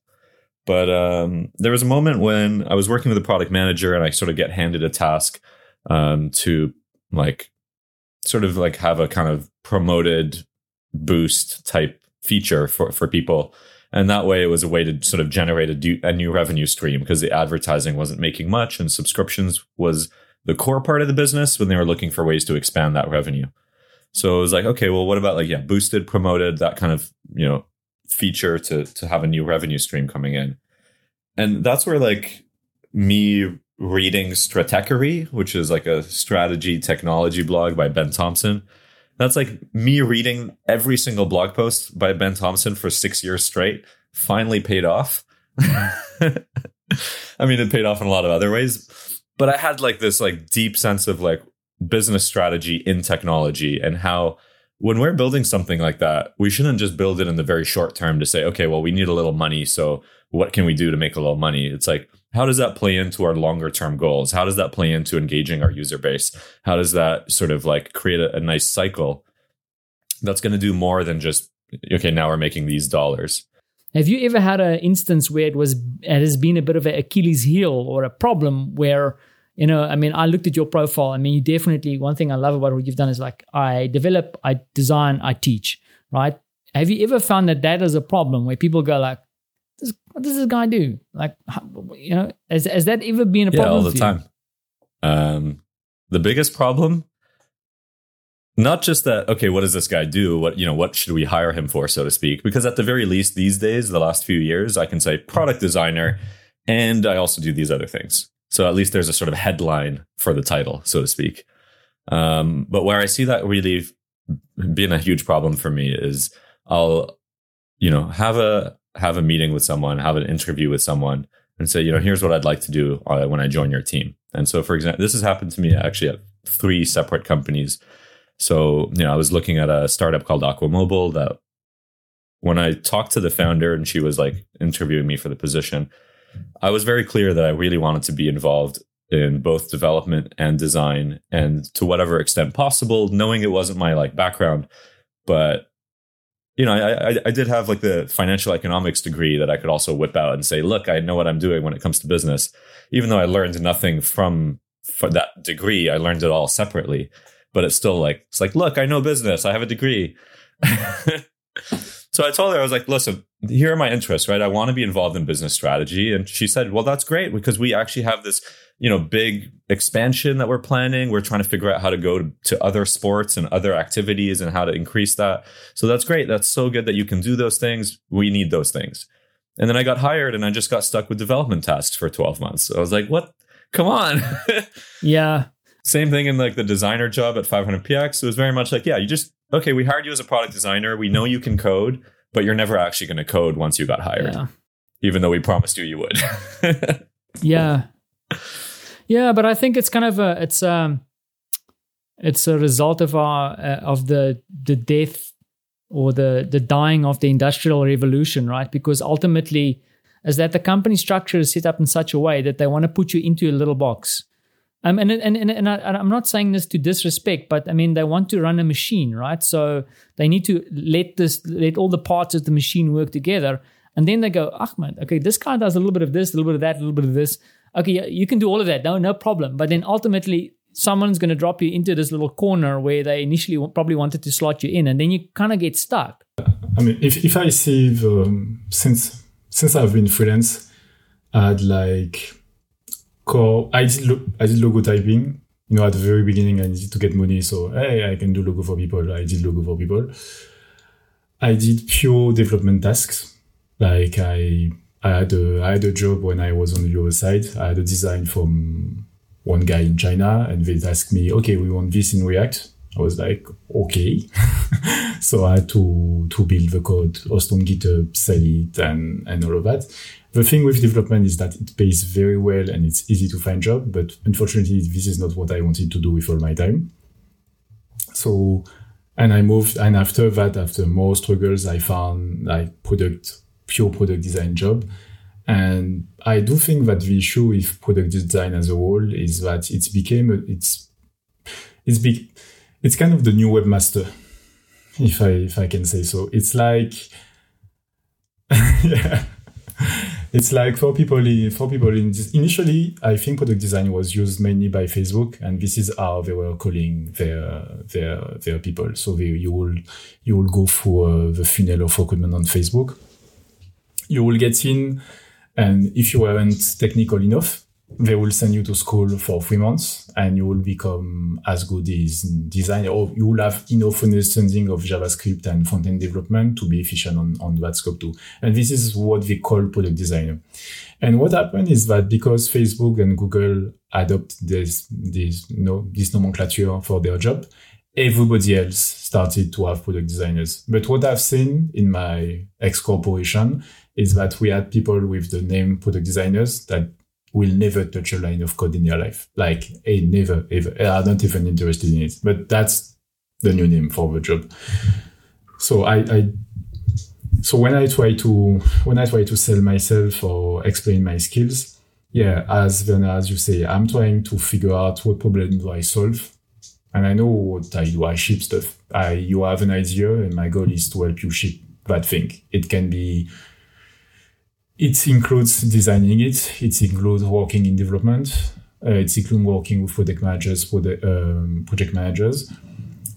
S4: But um, there was a moment when I was working with a product manager and I sort of get handed a task um, to like sort of like have a kind of promoted boost type feature for, for people. And that way it was a way to sort of generate a, a new revenue stream because the advertising wasn't making much and subscriptions was the core part of the business when they were looking for ways to expand that revenue. So it was like, okay, well, what about like, yeah, boosted, promoted, that kind of, you know, feature to, to have a new revenue stream coming in. And that's where like me reading Stratechery, which is like a strategy technology blog by Ben Thompson, that's like me reading every single blog post by Ben Thompson for six years straight finally paid off. [laughs] I mean, it paid off in a lot of other ways, but I had like this like deep sense of like business strategy in technology and how when we're building something like that, we shouldn't just build it in the very short term to say, okay, well, we need a little money. So what can we do to make a little money? It's like, how does that play into our longer term goals? How does that play into engaging our user base? How does that sort of like create a, a nice cycle that's going to do more than just, okay, now we're making these dollars?
S2: Have you ever had an instance where it was it has been a bit of an Achilles heel or a problem where you know, I mean, I looked at your profile. I mean, you definitely one thing I love about what you've done is like I develop, I design, I teach, right? Have you ever found that that is a problem where people go like, this, what does this guy do? Like, you know, has, has that ever been a
S4: yeah,
S2: problem?
S4: all the time. Um, the biggest problem, not just that. Okay, what does this guy do? What you know, what should we hire him for, so to speak? Because at the very least, these days, the last few years, I can say product designer, and I also do these other things. So at least there's a sort of headline for the title, so to speak. Um, but where I see that really being a huge problem for me is I'll, you know, have a have a meeting with someone, have an interview with someone, and say, you know, here's what I'd like to do uh, when I join your team. And so, for example, this has happened to me actually at three separate companies. So, you know, I was looking at a startup called Aquamobile that when I talked to the founder and she was like interviewing me for the position, I was very clear that I really wanted to be involved in both development and design and to whatever extent possible, knowing it wasn't my like background, but you know, I, I, I did have like the financial economics degree that I could also whip out and say, look, I know what I'm doing when it comes to business. Even though I learned nothing from for that degree, I learned it all separately. But it's still like it's like, look, I know business. I have a degree. [laughs] so I told her, I was like, listen, here are my interests, right? I want to be involved in business strategy. And she said, well, that's great because we actually have this you know big expansion that we're planning. We're trying to figure out how to go to, to, other sports and other activities and how to increase that. So that's great. That's so good that you can do those things. We need those things. And then i got hired and i just got stuck with development tasks for 12 months. So i was like what? Come on. [laughs]
S2: Yeah
S4: same thing in like the designer job at 500px it was very much like yeah you just okay we hired you as a product designer. We know you can code but you're never actually going to code once you got hired. Yeah. even though we promised you you would. [laughs]
S2: Yeah. Yeah, but I think it's kind of a it's um it's a result of our uh, of the the death or the the dying of the industrial revolution, right? Because ultimately, is that the company structure is set up in such a way that they want to put you into a little box, Um, and and and, and I, I'm not saying this to disrespect, but I mean they want to run a machine, right? So they need to let this let all the parts of the machine work together, and then they go, Ahmed, okay, this guy does a little bit of this, a little bit of that, a little bit of this. Okay, you can do all of that, no, no problem. But then ultimately, someone's going to drop you into this little corner where they initially probably wanted to slot you in, and then you kind of get stuck.
S3: I mean, if if I see the, since since I've been freelance, I had like core. I did lo- I did logo typing. You know, at the very beginning, I needed to get money, so hey, I can do logo for people. I did logo for people. I did pure development tasks. Like I I had a I had a job when I was on the other side. I had a design from one guy in China, and they asked me, okay, we want this in React. I was like, okay. [laughs] so I had to to build the code, host on GitHub, sell it, and and all of that. The thing with development is that it pays very well and it's easy to find job, but unfortunately, this is not what I wanted to do with all my time. So, and I moved, and after that, after more struggles, I found like product, pure product design job. And I do think that the issue with product design as a whole is that it's became, a, it's, it's big, it's kind of the new webmaster, if I, if I can say so. It's like, [laughs] yeah it's like for people for people in this, initially i think product design was used mainly by facebook and this is how they were calling their their their people. So they, you will you will go through uh, the funnel of recruitment on facebook. You will get in and if you weren't technical enough they will send you to school for three months and you will become as good as design or you will have enough understanding of JavaScript and front-end development to be efficient on, on that scope too. And this is what we call product designer. And what happened is that because Facebook and Google adopt this, this, you know, this nomenclature for their job, everybody else started to have product designers. But what I've seen in my ex corporation is that we had people with the name product designers that will never touch a line of code in your life. Like, hey, never, ever. Eh, I'm not even interested in it. But that's the new name for the job. So I, I so when I try to when I try to sell myself or explain my skills, yeah, as then as you say, I'm trying to figure out what problem do I solve. And I know what I do. I ship stuff. I you have an idea and my goal is to help you ship that thing. It can be it includes designing it. It includes working in development. Uh, it includes working with project managers, um, project managers.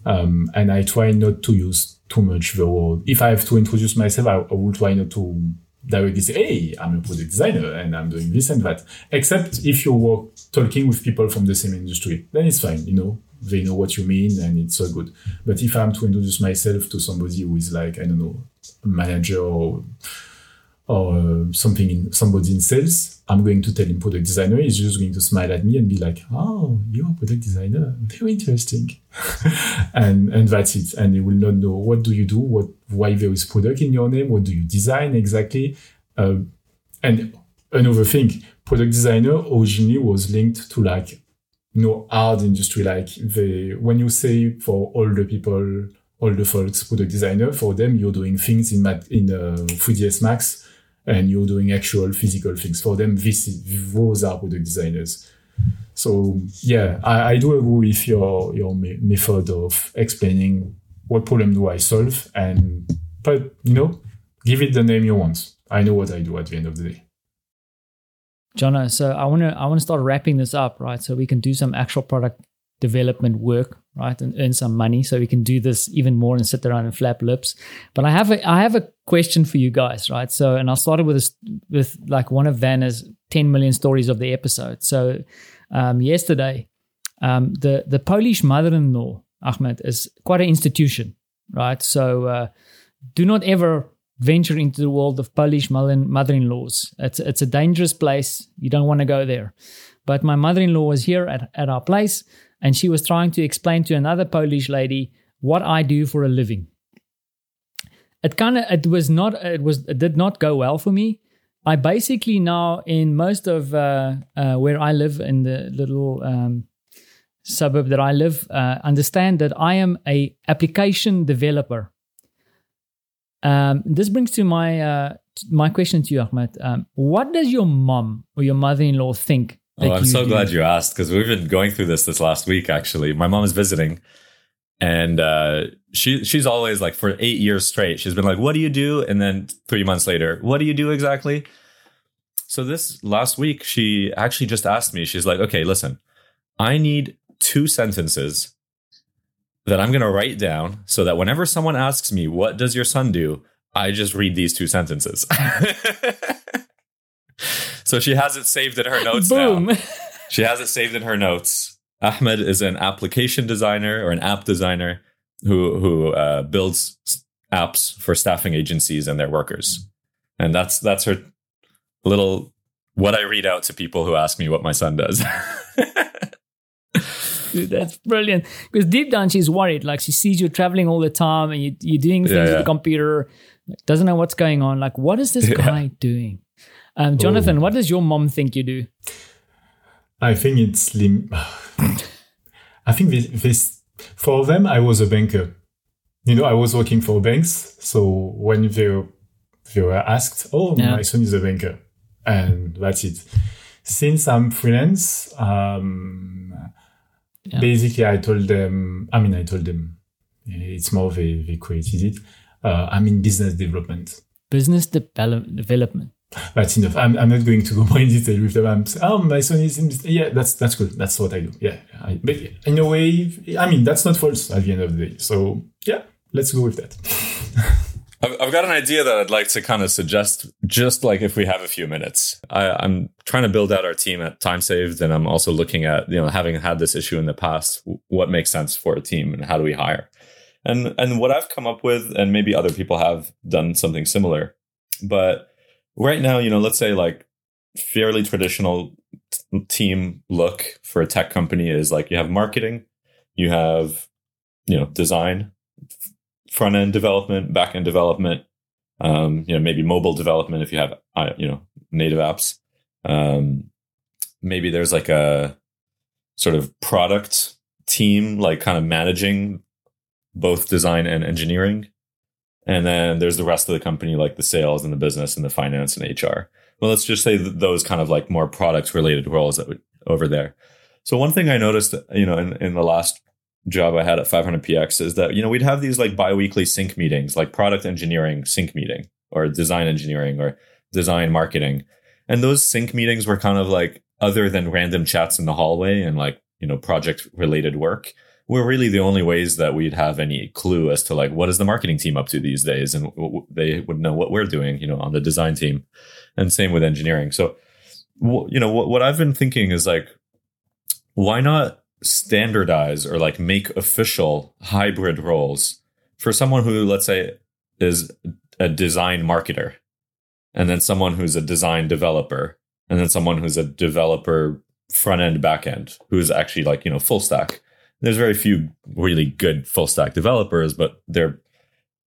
S3: Um, and I try not to use too much the word. If I have to introduce myself, I, I will try not to directly say, "Hey, I'm a product designer and I'm doing this and that." Except if you work talking with people from the same industry, then it's fine. You know, they know what you mean and it's so good. But if I'm to introduce myself to somebody who is like, I don't know, a manager or or uh, something in somebody in sales, I'm going to tell him product designer. He's just going to smile at me and be like, "Oh, you're a product designer. Very interesting." [laughs] and and that's it. And he will not know what do you do, what why there is product in your name, what do you design exactly. Uh, and another thing, product designer originally was linked to like know hard industry. Like the when you say for all the people, all the folks, product designer, for them you're doing things in in uh, 3ds Max and you're doing actual physical things. For them, this is, those are product designers. So yeah, I, I do agree with your your me- method of explaining what problem do I solve, and but you know, give it the name you want. I know what I do at the end of the day.
S2: Jonah, so I want to I want to start wrapping this up, right? So we can do some actual product development work, right, and earn some money. So we can do this even more and sit around and flap lips. But I have a I have a question for you guys, right? So, and I started with with like one of Vanna's ten million stories of the episode. So, um, yesterday, um, the the Polish mother-in-law Ahmed is quite an institution, right? So, uh, do not ever venture into the world of Polish mother-in-laws. It's it's a dangerous place. You don't want to go there. But my mother-in-law was here at, at our place and she was trying to explain to another Polish lady what I do for a living. It kind of it was not it was it did not go well for me. I basically now in most of uh, uh, where I live in the little um, suburb that I live, uh, understand that I am a application developer. Um, this brings to my uh, my question to you, Ahmed. Um, what does your mom or your mother-in-law think
S4: Oh, I'm so
S2: do?
S4: glad you asked because we've been going through this this last week. Actually, my mom is visiting, and uh, she she's always like for eight years straight. She's been like, "What do you do?" And then three months later, "What do you do exactly?" So this last week, she actually just asked me. She's like, "Okay, listen, I need two sentences that I'm going to write down so that whenever someone asks me, "What does your son do?" I just read these two sentences." [laughs] so she has it saved in her notes now.
S2: Boom. [laughs]
S4: She has it saved in her notes. Ahmed is an application designer or an app designer who who uh, builds apps for staffing agencies and their workers, and that's that's her little what I read out to people who ask me what my son does. [laughs]
S2: Dude, that's brilliant. Because deep down, she's worried. Like she sees you traveling all the time, and you, you're doing things
S4: Yeah,
S2: with the computer. like, Doesn't know what's going on. Like, what is this [laughs]
S4: Yeah.
S2: guy doing? Um, Jonathan,
S3: Oh.
S2: what does your mom think you do?
S3: I think it's lim- [sighs] I think this, this for them I was a banker. You know, I was working for banks, so when they were, they were asked, "Oh,
S2: Yeah.
S3: my son is a banker," and that's it. Since I'm freelance, um,
S2: Yeah.
S3: basically I told them. I mean, I told them it's more they they created it. Uh, I'm in business development.
S2: Business develop- development.
S3: That's enough. I'm, I'm not going to go [laughs] more in detail with. I'm saying, oh, my son is in. Yeah, that's that's good. That's what I do. Yeah. I, but in a way, I mean, that's not false at the end of the day. So yeah, let's go with that. [laughs]
S4: I've, got an idea that I'd like to kind of suggest, just like if we have a few minutes. I, I'm trying to build out our team at Time Saved, and I'm also looking at you know having had this issue in the past, what makes sense for a team and how do we hire, and and what I've come up with, and maybe other people have done something similar, but right now, you know, let's say like fairly traditional t- team look for a tech company is like you have marketing, you have you know design, front end development, back end development, um, you know, maybe mobile development if you have, uh, you know, native apps. Um, maybe there's like a sort of product team, like kind of managing both design and engineering. And then there's the rest of the company, like the sales and the business and the finance and HR. Well, let's just say those kind of like more products related roles that would over there. So one thing I noticed, you know, in, in the last job I had at 500px is that you know we'd have these like biweekly sync meetings, like product engineering sync meeting or design engineering or design marketing, and those sync meetings were kind of like other than random chats in the hallway and like you know project related work were really the only ways that we'd have any clue as to like what is the marketing team up to these days and w- they would know what we're doing you know on the design team. And same with engineering. So w- you know what, what i've been thinking is like why not standardize or like make official hybrid roles for someone who let's say is a design marketer and then someone who's a design developer and then someone who's a developer front end back end who's actually like you know full stack there's very few really good full stack developers but there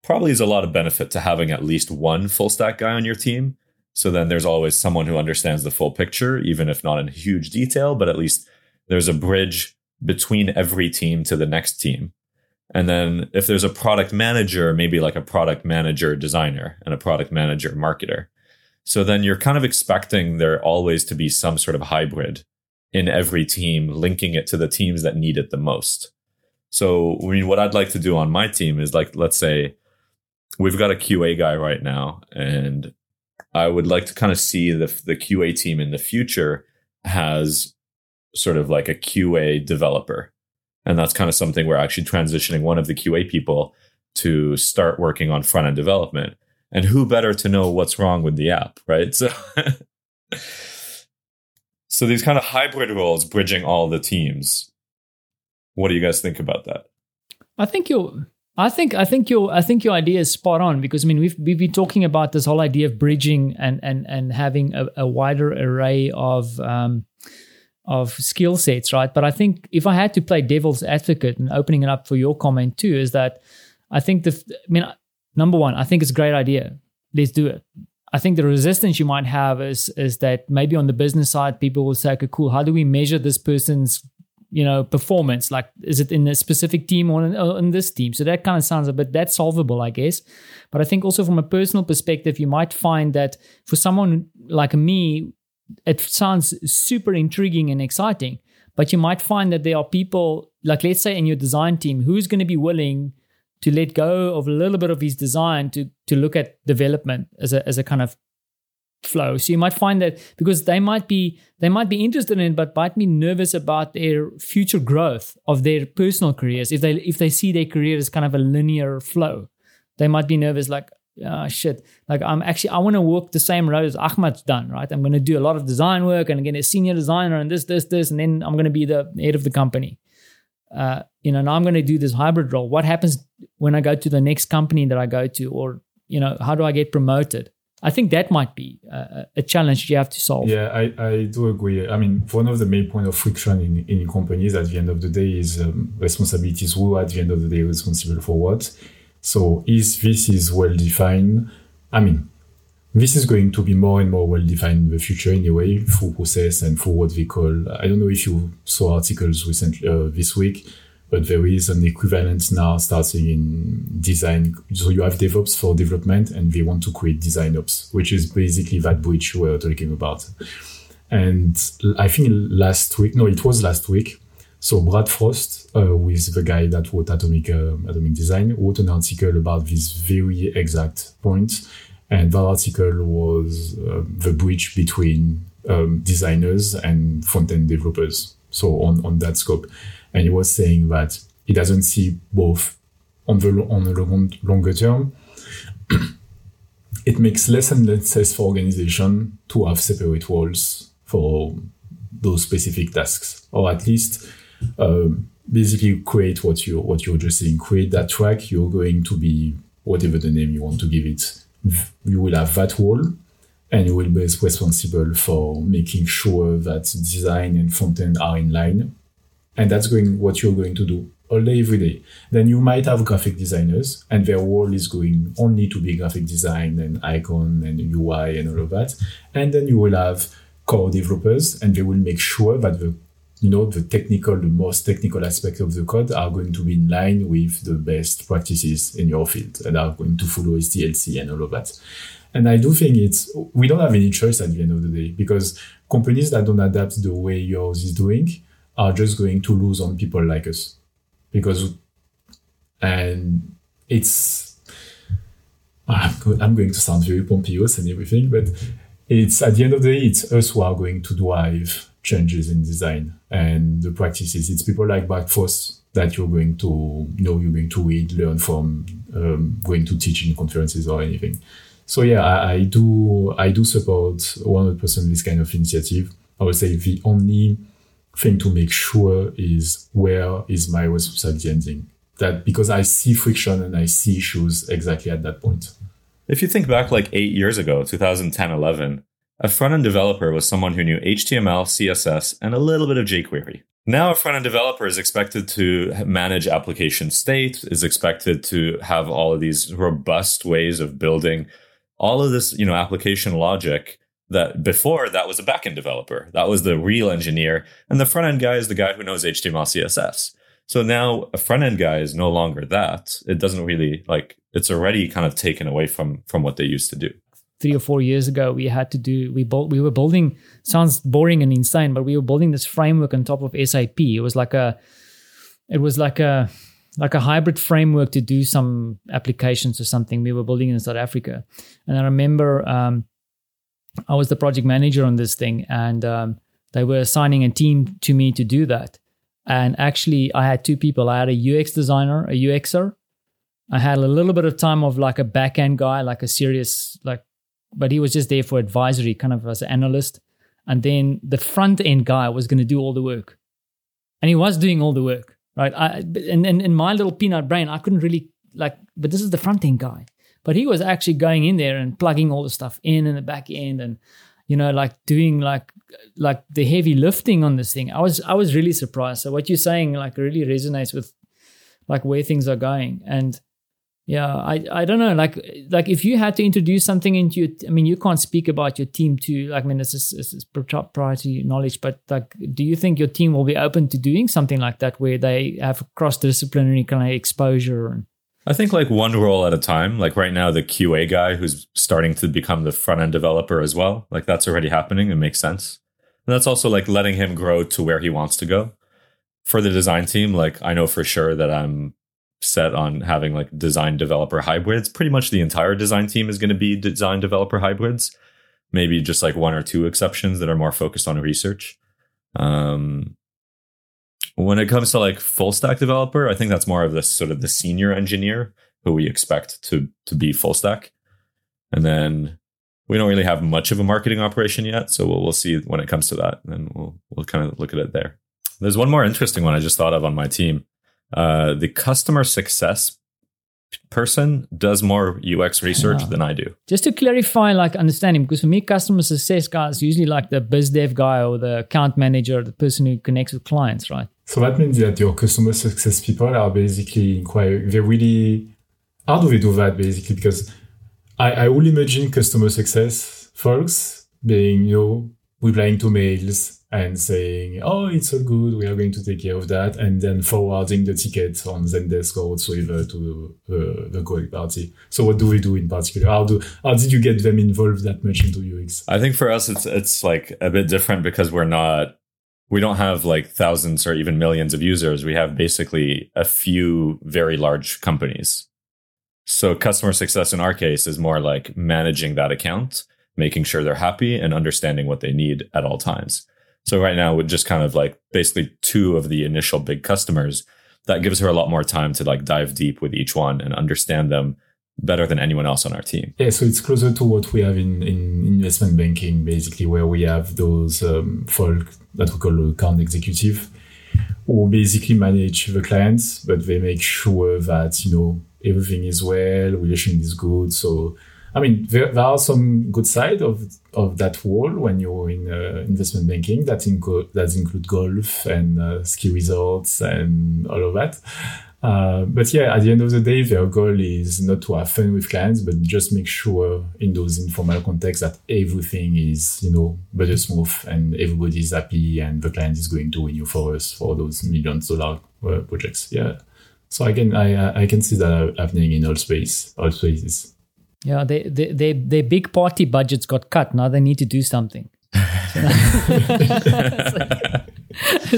S4: probably is a lot of benefit to having at least one full stack guy on your team so then there's always someone who understands the full picture even if not in huge detail but at least there's a bridge between every team to the next team. And then if there's a product manager, maybe like a product manager designer and a product manager marketer. So then you're kind of expecting there always to be some sort of hybrid in every team, linking it to the teams that need it the most. So, I mean, what I'd like to do on my team is like, let's say we've got a QA guy right now, and I would like to kind of see the, the QA team in the future has sort of like a QA developer. And that's kind of something we're actually transitioning one of the QA people to start working on front end development. And who better to know what's wrong with the app, right? So, [laughs] so these kind of hybrid roles bridging all the teams. What do you guys think about that?
S2: I think your I think I think your I think your idea is spot on because I mean we've we've been talking about this whole idea of bridging and and and having a, a wider array of um, of skill sets, right? But I think if I had to play devil's advocate and opening it up for your comment too, is that I think the I mean number one, I think it's a great idea. Let's do it. I think the resistance you might have is is that maybe on the business side, people will say, "Okay, cool. How do we measure this person's you know performance like is it in a specific team or in, or in this team so that kind of sounds a bit that's solvable i guess but i think also from a personal perspective you might find that for someone like me it sounds super intriguing and exciting. But you might find that there are people, like let's say in your design team, who's going to be willing to let go of a little bit of his design to to look at development as a as a kind of flow. So you might find that because they might be they might be interested in it, but might be nervous about their future growth of their personal careers. If they if they see their career as kind of a linear flow, they might be nervous like, oh, shit, like I'm actually I want to walk the same road as Ahmed's done, right? I'm going to do a lot of design work and get a senior designer and this this this, and then I'm going to be the head of the company. Uh, you know, now I'm going to do this hybrid role. What happens when I go to the next company that I go to, or you know, how do I get promoted? I think that might be a, a challenge you have to solve.
S3: Yeah, I, I do agree. I mean, one of the main point of friction in, in companies at the end of the day is um, responsibilities. Who at the end of the day responsible for what? So if this is well defined, I mean, this is going to be more and more well defined in the future anyway, through process and through what we call. I don't know if you saw articles recently uh, this week but there is an equivalent now starting in design. So you have DevOps for development, and they want to create design ops, which is basically that bridge we're talking about. And I think last week, no, it was last week. So Brad Frost, uh, is the guy that wrote Atomic uh, Atomic Design, wrote an article about this very exact point. And that article was uh, the bridge between um, designers and front end developers. So on, on that scope and he was saying that he doesn't see both on the on the long, longer term. [clears throat] it makes less and less sense for organization to have separate roles for those specific tasks, or at least um, basically create what you what you're just saying. Create that track. You're going to be whatever the name you want to give it. You will have that role, and you will be responsible for making sure that design and front end are in line. And that's going what you're going to do all day every day. Then you might have graphic designers and their role is going only to be graphic design and icon and ui and all of that. And then you will have core developers and they will make sure that the you know the technical the most technical aspects of the code are going to be in line with the best practices in your field and are going to follow SDLC and all of that. And I do think it's we don't have any choice at the end of the day because companies that don't adapt the way yours is doing are just going to lose on people like us. Because and it's I'm going to sound very pompous and everything, but it's at the end of the day, it's us who are going to drive changes in design and the practices. It's people like Frost that you're going to know you're going to read, learn from, um, going to teach in conferences or anything. So yeah, I, I do I do support 100% this kind of initiative. I would say the only thing to make sure is where is my responsibility ending? That because I see friction and I see issues exactly at that point.
S4: If you think back like eight years ago, 2010, 11, a front end developer was someone who knew HTML, CSS, and a little bit of jQuery. Now, a front end developer is expected to manage application state, is expected to have all of these robust ways of building all of this, you know, application logic that before that was a backend developer. That was the real engineer. And the front end guy is the guy who knows HTML, CSS. So now a front end guy is no longer that. It doesn't really like it's already kind of taken away from from what they used to do.
S2: Three or four years ago, we had to do we built we were building sounds boring and insane, but we were building this framework on top of SAP. It was like a it was like a like a hybrid framework to do some applications or something we were building in South Africa. And I remember um, I was the project manager on this thing, and um, they were assigning a team to me to do that. And actually, I had two people. I had a UX designer, a UXer. I had a little bit of time of like a back end guy, like a serious like, but he was just there for advisory, kind of as an analyst. And then the front end guy was going to do all the work, and he was doing all the work, right? I, and, and in my little peanut brain, I couldn't really like, but this is the front end guy. But he was actually going in there and plugging all the stuff in in the back end and you know like doing like like the heavy lifting on this thing. I was I was really surprised. So what you're saying like really resonates with like where things are going and yeah i i don't know like like if you had to introduce something into your i mean you can't speak about your team too like i mean this is, this is proprietary knowledge but like do you think your team will be open to doing something like that where they have cross disciplinary kind of exposure and
S4: I think like one role at a time. Like right now, the QA guy who's starting to become the front end developer as well. Like that's already happening. It makes sense. And that's also like letting him grow to where he wants to go. For the design team, like I know for sure that I'm set on having like design developer hybrids. Pretty much the entire design team is going to be design developer hybrids. Maybe just like one or two exceptions that are more focused on research. Um, when it comes to like full stack developer, I think that's more of the sort of the senior engineer who we expect to to be full stack. And then we don't really have much of a marketing operation yet, so we'll, we'll see when it comes to that, and we'll we'll kind of look at it there. There's one more interesting one I just thought of on my team. Uh, the customer success person does more UX research
S2: Yeah.
S4: than I do.
S2: Just to clarify, like understanding, because for me, customer success guys usually like the biz dev guy or the account manager, the person who connects with clients, right?
S3: So that means that your customer success people are basically inquiring. They really, how do they do that basically? Because I, I will imagine customer success folks being, you know, replying to mails and saying, oh, it's all good. We are going to take care of that. And then forwarding the tickets on Zendesk or whatsoever to uh, the, the correct party. So what do we do in particular? How do, how did you get them involved that much into UX?
S4: I think for us, it's it's like a bit different because we're not we don't have like thousands or even millions of users. We have basically a few very large companies. So customer success in our case is more like managing that account, making sure they're happy and understanding what they need at all times. So right now with just kind of like basically two of the initial big customers, that gives her a lot more time to like dive deep with each one and understand them better than anyone else on our team.
S3: Yeah, so it's closer to what we have in, in investment banking, basically, where we have those um, folk that we call account executive, who basically manage the clients, but they make sure that you know everything is well, relation is good. So, I mean, there, there are some good side of of that role when you're in uh, investment banking that inco- that include golf and uh, ski resorts and all of that. Uh, but yeah, at the end of the day, their goal is not to have fun with clients, but just make sure in those informal contexts that everything is, you know, better smooth and everybody is happy and the client is going to renew for us for those million dollar uh, projects. Yeah. So again, I I- I can see that happening in all space, all spaces.
S2: Yeah, they, they, they, their big party budgets got cut. Now they need to do something. [laughs]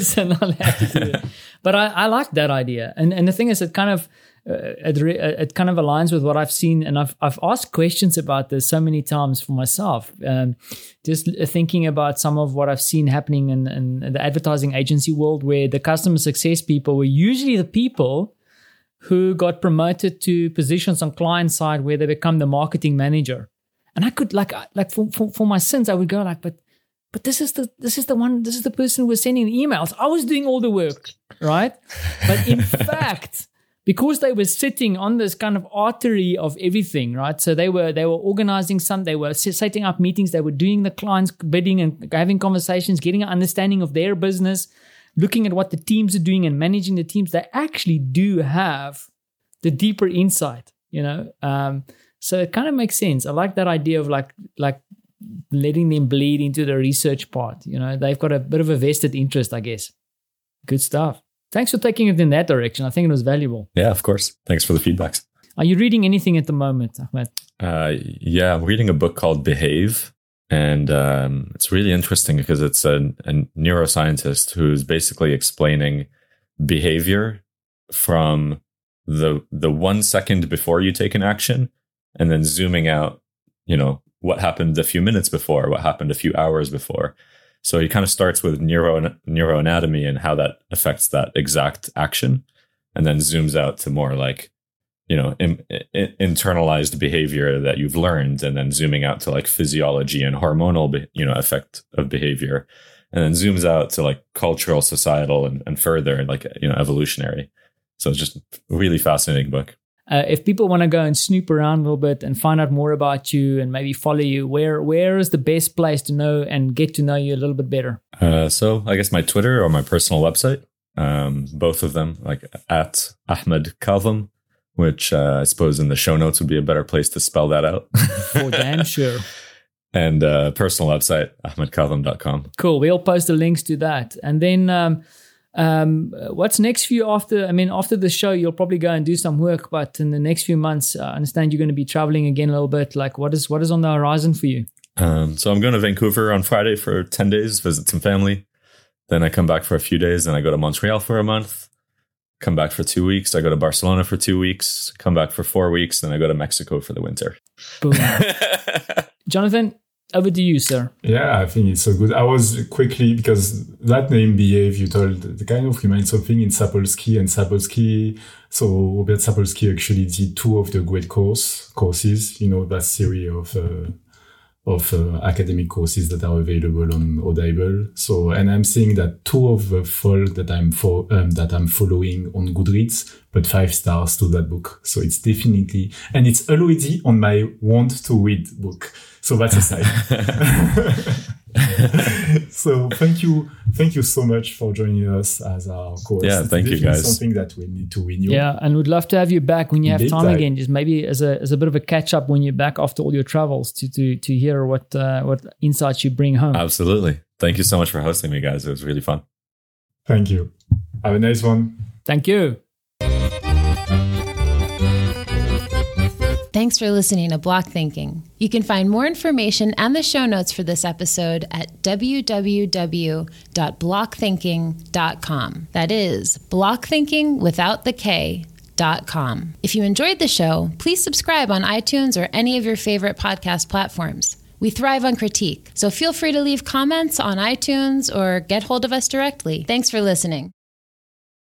S2: so now they have to do it. But I, I like that idea, and and the thing is, it kind of uh, it, re- uh, it kind of aligns with what I've seen, and I've I've asked questions about this so many times for myself. Um, just thinking about some of what I've seen happening in, in the advertising agency world, where the customer success people were usually the people who got promoted to positions on client side where they become the marketing manager. And I could like like for, for, for my sins, I would go like, but but this is the this is the one this is the person who was sending the emails. I was doing all the work, right? But in [laughs] fact, because they were sitting on this kind of artery of everything, right? So they were they were organizing some, they were setting up meetings, they were doing the clients bidding and having conversations, getting an understanding of their business, looking at what the teams are doing and managing the teams. They actually do have the deeper insight, you know. Um, so it kind of makes sense. I like that idea of like like letting them bleed into the research part. You know, they've got a bit of a vested interest, I guess. Good stuff. Thanks for taking it in that direction. I think it was valuable.
S4: Yeah, of course. Thanks for the feedbacks.
S2: Are you reading anything at the moment, Ahmed?
S4: Uh, yeah, I'm reading a book called Behave, and um, it's really interesting because it's a, a neuroscientist who's basically explaining behavior from the the one second before you take an action, and then zooming out. You know what happened a few minutes before, what happened a few hours before. So he kind of starts with neuro neuroanatomy and how that affects that exact action, and then zooms out to more like you know in, in, internalized behavior that you've learned and then zooming out to like physiology and hormonal you know effect of behavior and then zooms out to like cultural societal and, and further like you know evolutionary. So it's just a really fascinating book.
S2: Uh, if people want to go and snoop around a little bit and find out more about you and maybe follow you, where where is the best place to know and get to know you a little bit better?
S4: uh, so i guess my twitter or my personal website um, both of them like at ahmed Kazem, which uh, i suppose in the show notes would be a better place to spell that out [laughs]
S2: For damn sure. [laughs]
S4: and uh, personal website ahmedkazem.com
S2: Cool. We'll post the links to that. And then um, Um, what's next for you after? I mean, after the show, you'll probably go and do some work, but in the next few months, I understand you're going to be traveling again a little bit. Like, what is what is on the horizon for you?
S4: Um, so I'm going to Vancouver on Friday for ten days, visit some family. Then I come back for a few days, and I go to Montreal for a month. Come back for two weeks. I go to Barcelona for two weeks. Come back for four weeks. Then I go to Mexico for the winter.
S2: Boom. [laughs] Jonathan, over to you, sir.
S3: Yeah, I think it's so good. I was quickly because that name Behave, you told the kind of reminds something in Sapolsky and Sapolsky. So Robert Sapolsky actually did two of the great course courses, you know, that series of uh, of uh, academic courses that are available on Audible. So, and I'm seeing that two of the folk that I'm for um, that I'm following on Goodreads, put five stars to that book. So it's definitely and it's already on my want to read book. So that's a sign. [laughs] [laughs] [laughs] so thank you, thank you so much for joining us as our course.
S4: Yeah, thank you guys.
S3: Something that we need to renew.
S2: Yeah, and we'd love to have you back when you have
S3: Big
S2: time
S3: time.
S2: again. Just maybe as a as a bit of a catch up when you're back after all your travels to to to hear what uh, what insights you bring home.
S4: Absolutely. Thank you so much for hosting me, guys. It was really fun.
S3: Thank you. Have a nice one.
S2: Thank you.
S1: Thanks for listening to Block Thinking. You can find more information and the show notes for this episode at www.blockthinking.com. That is block thinking without the K. Dot com. If you enjoyed the show, please subscribe on iTunes or any of your favorite podcast platforms. We thrive on critique, so feel free to leave comments on iTunes or get hold of us directly. Thanks for listening.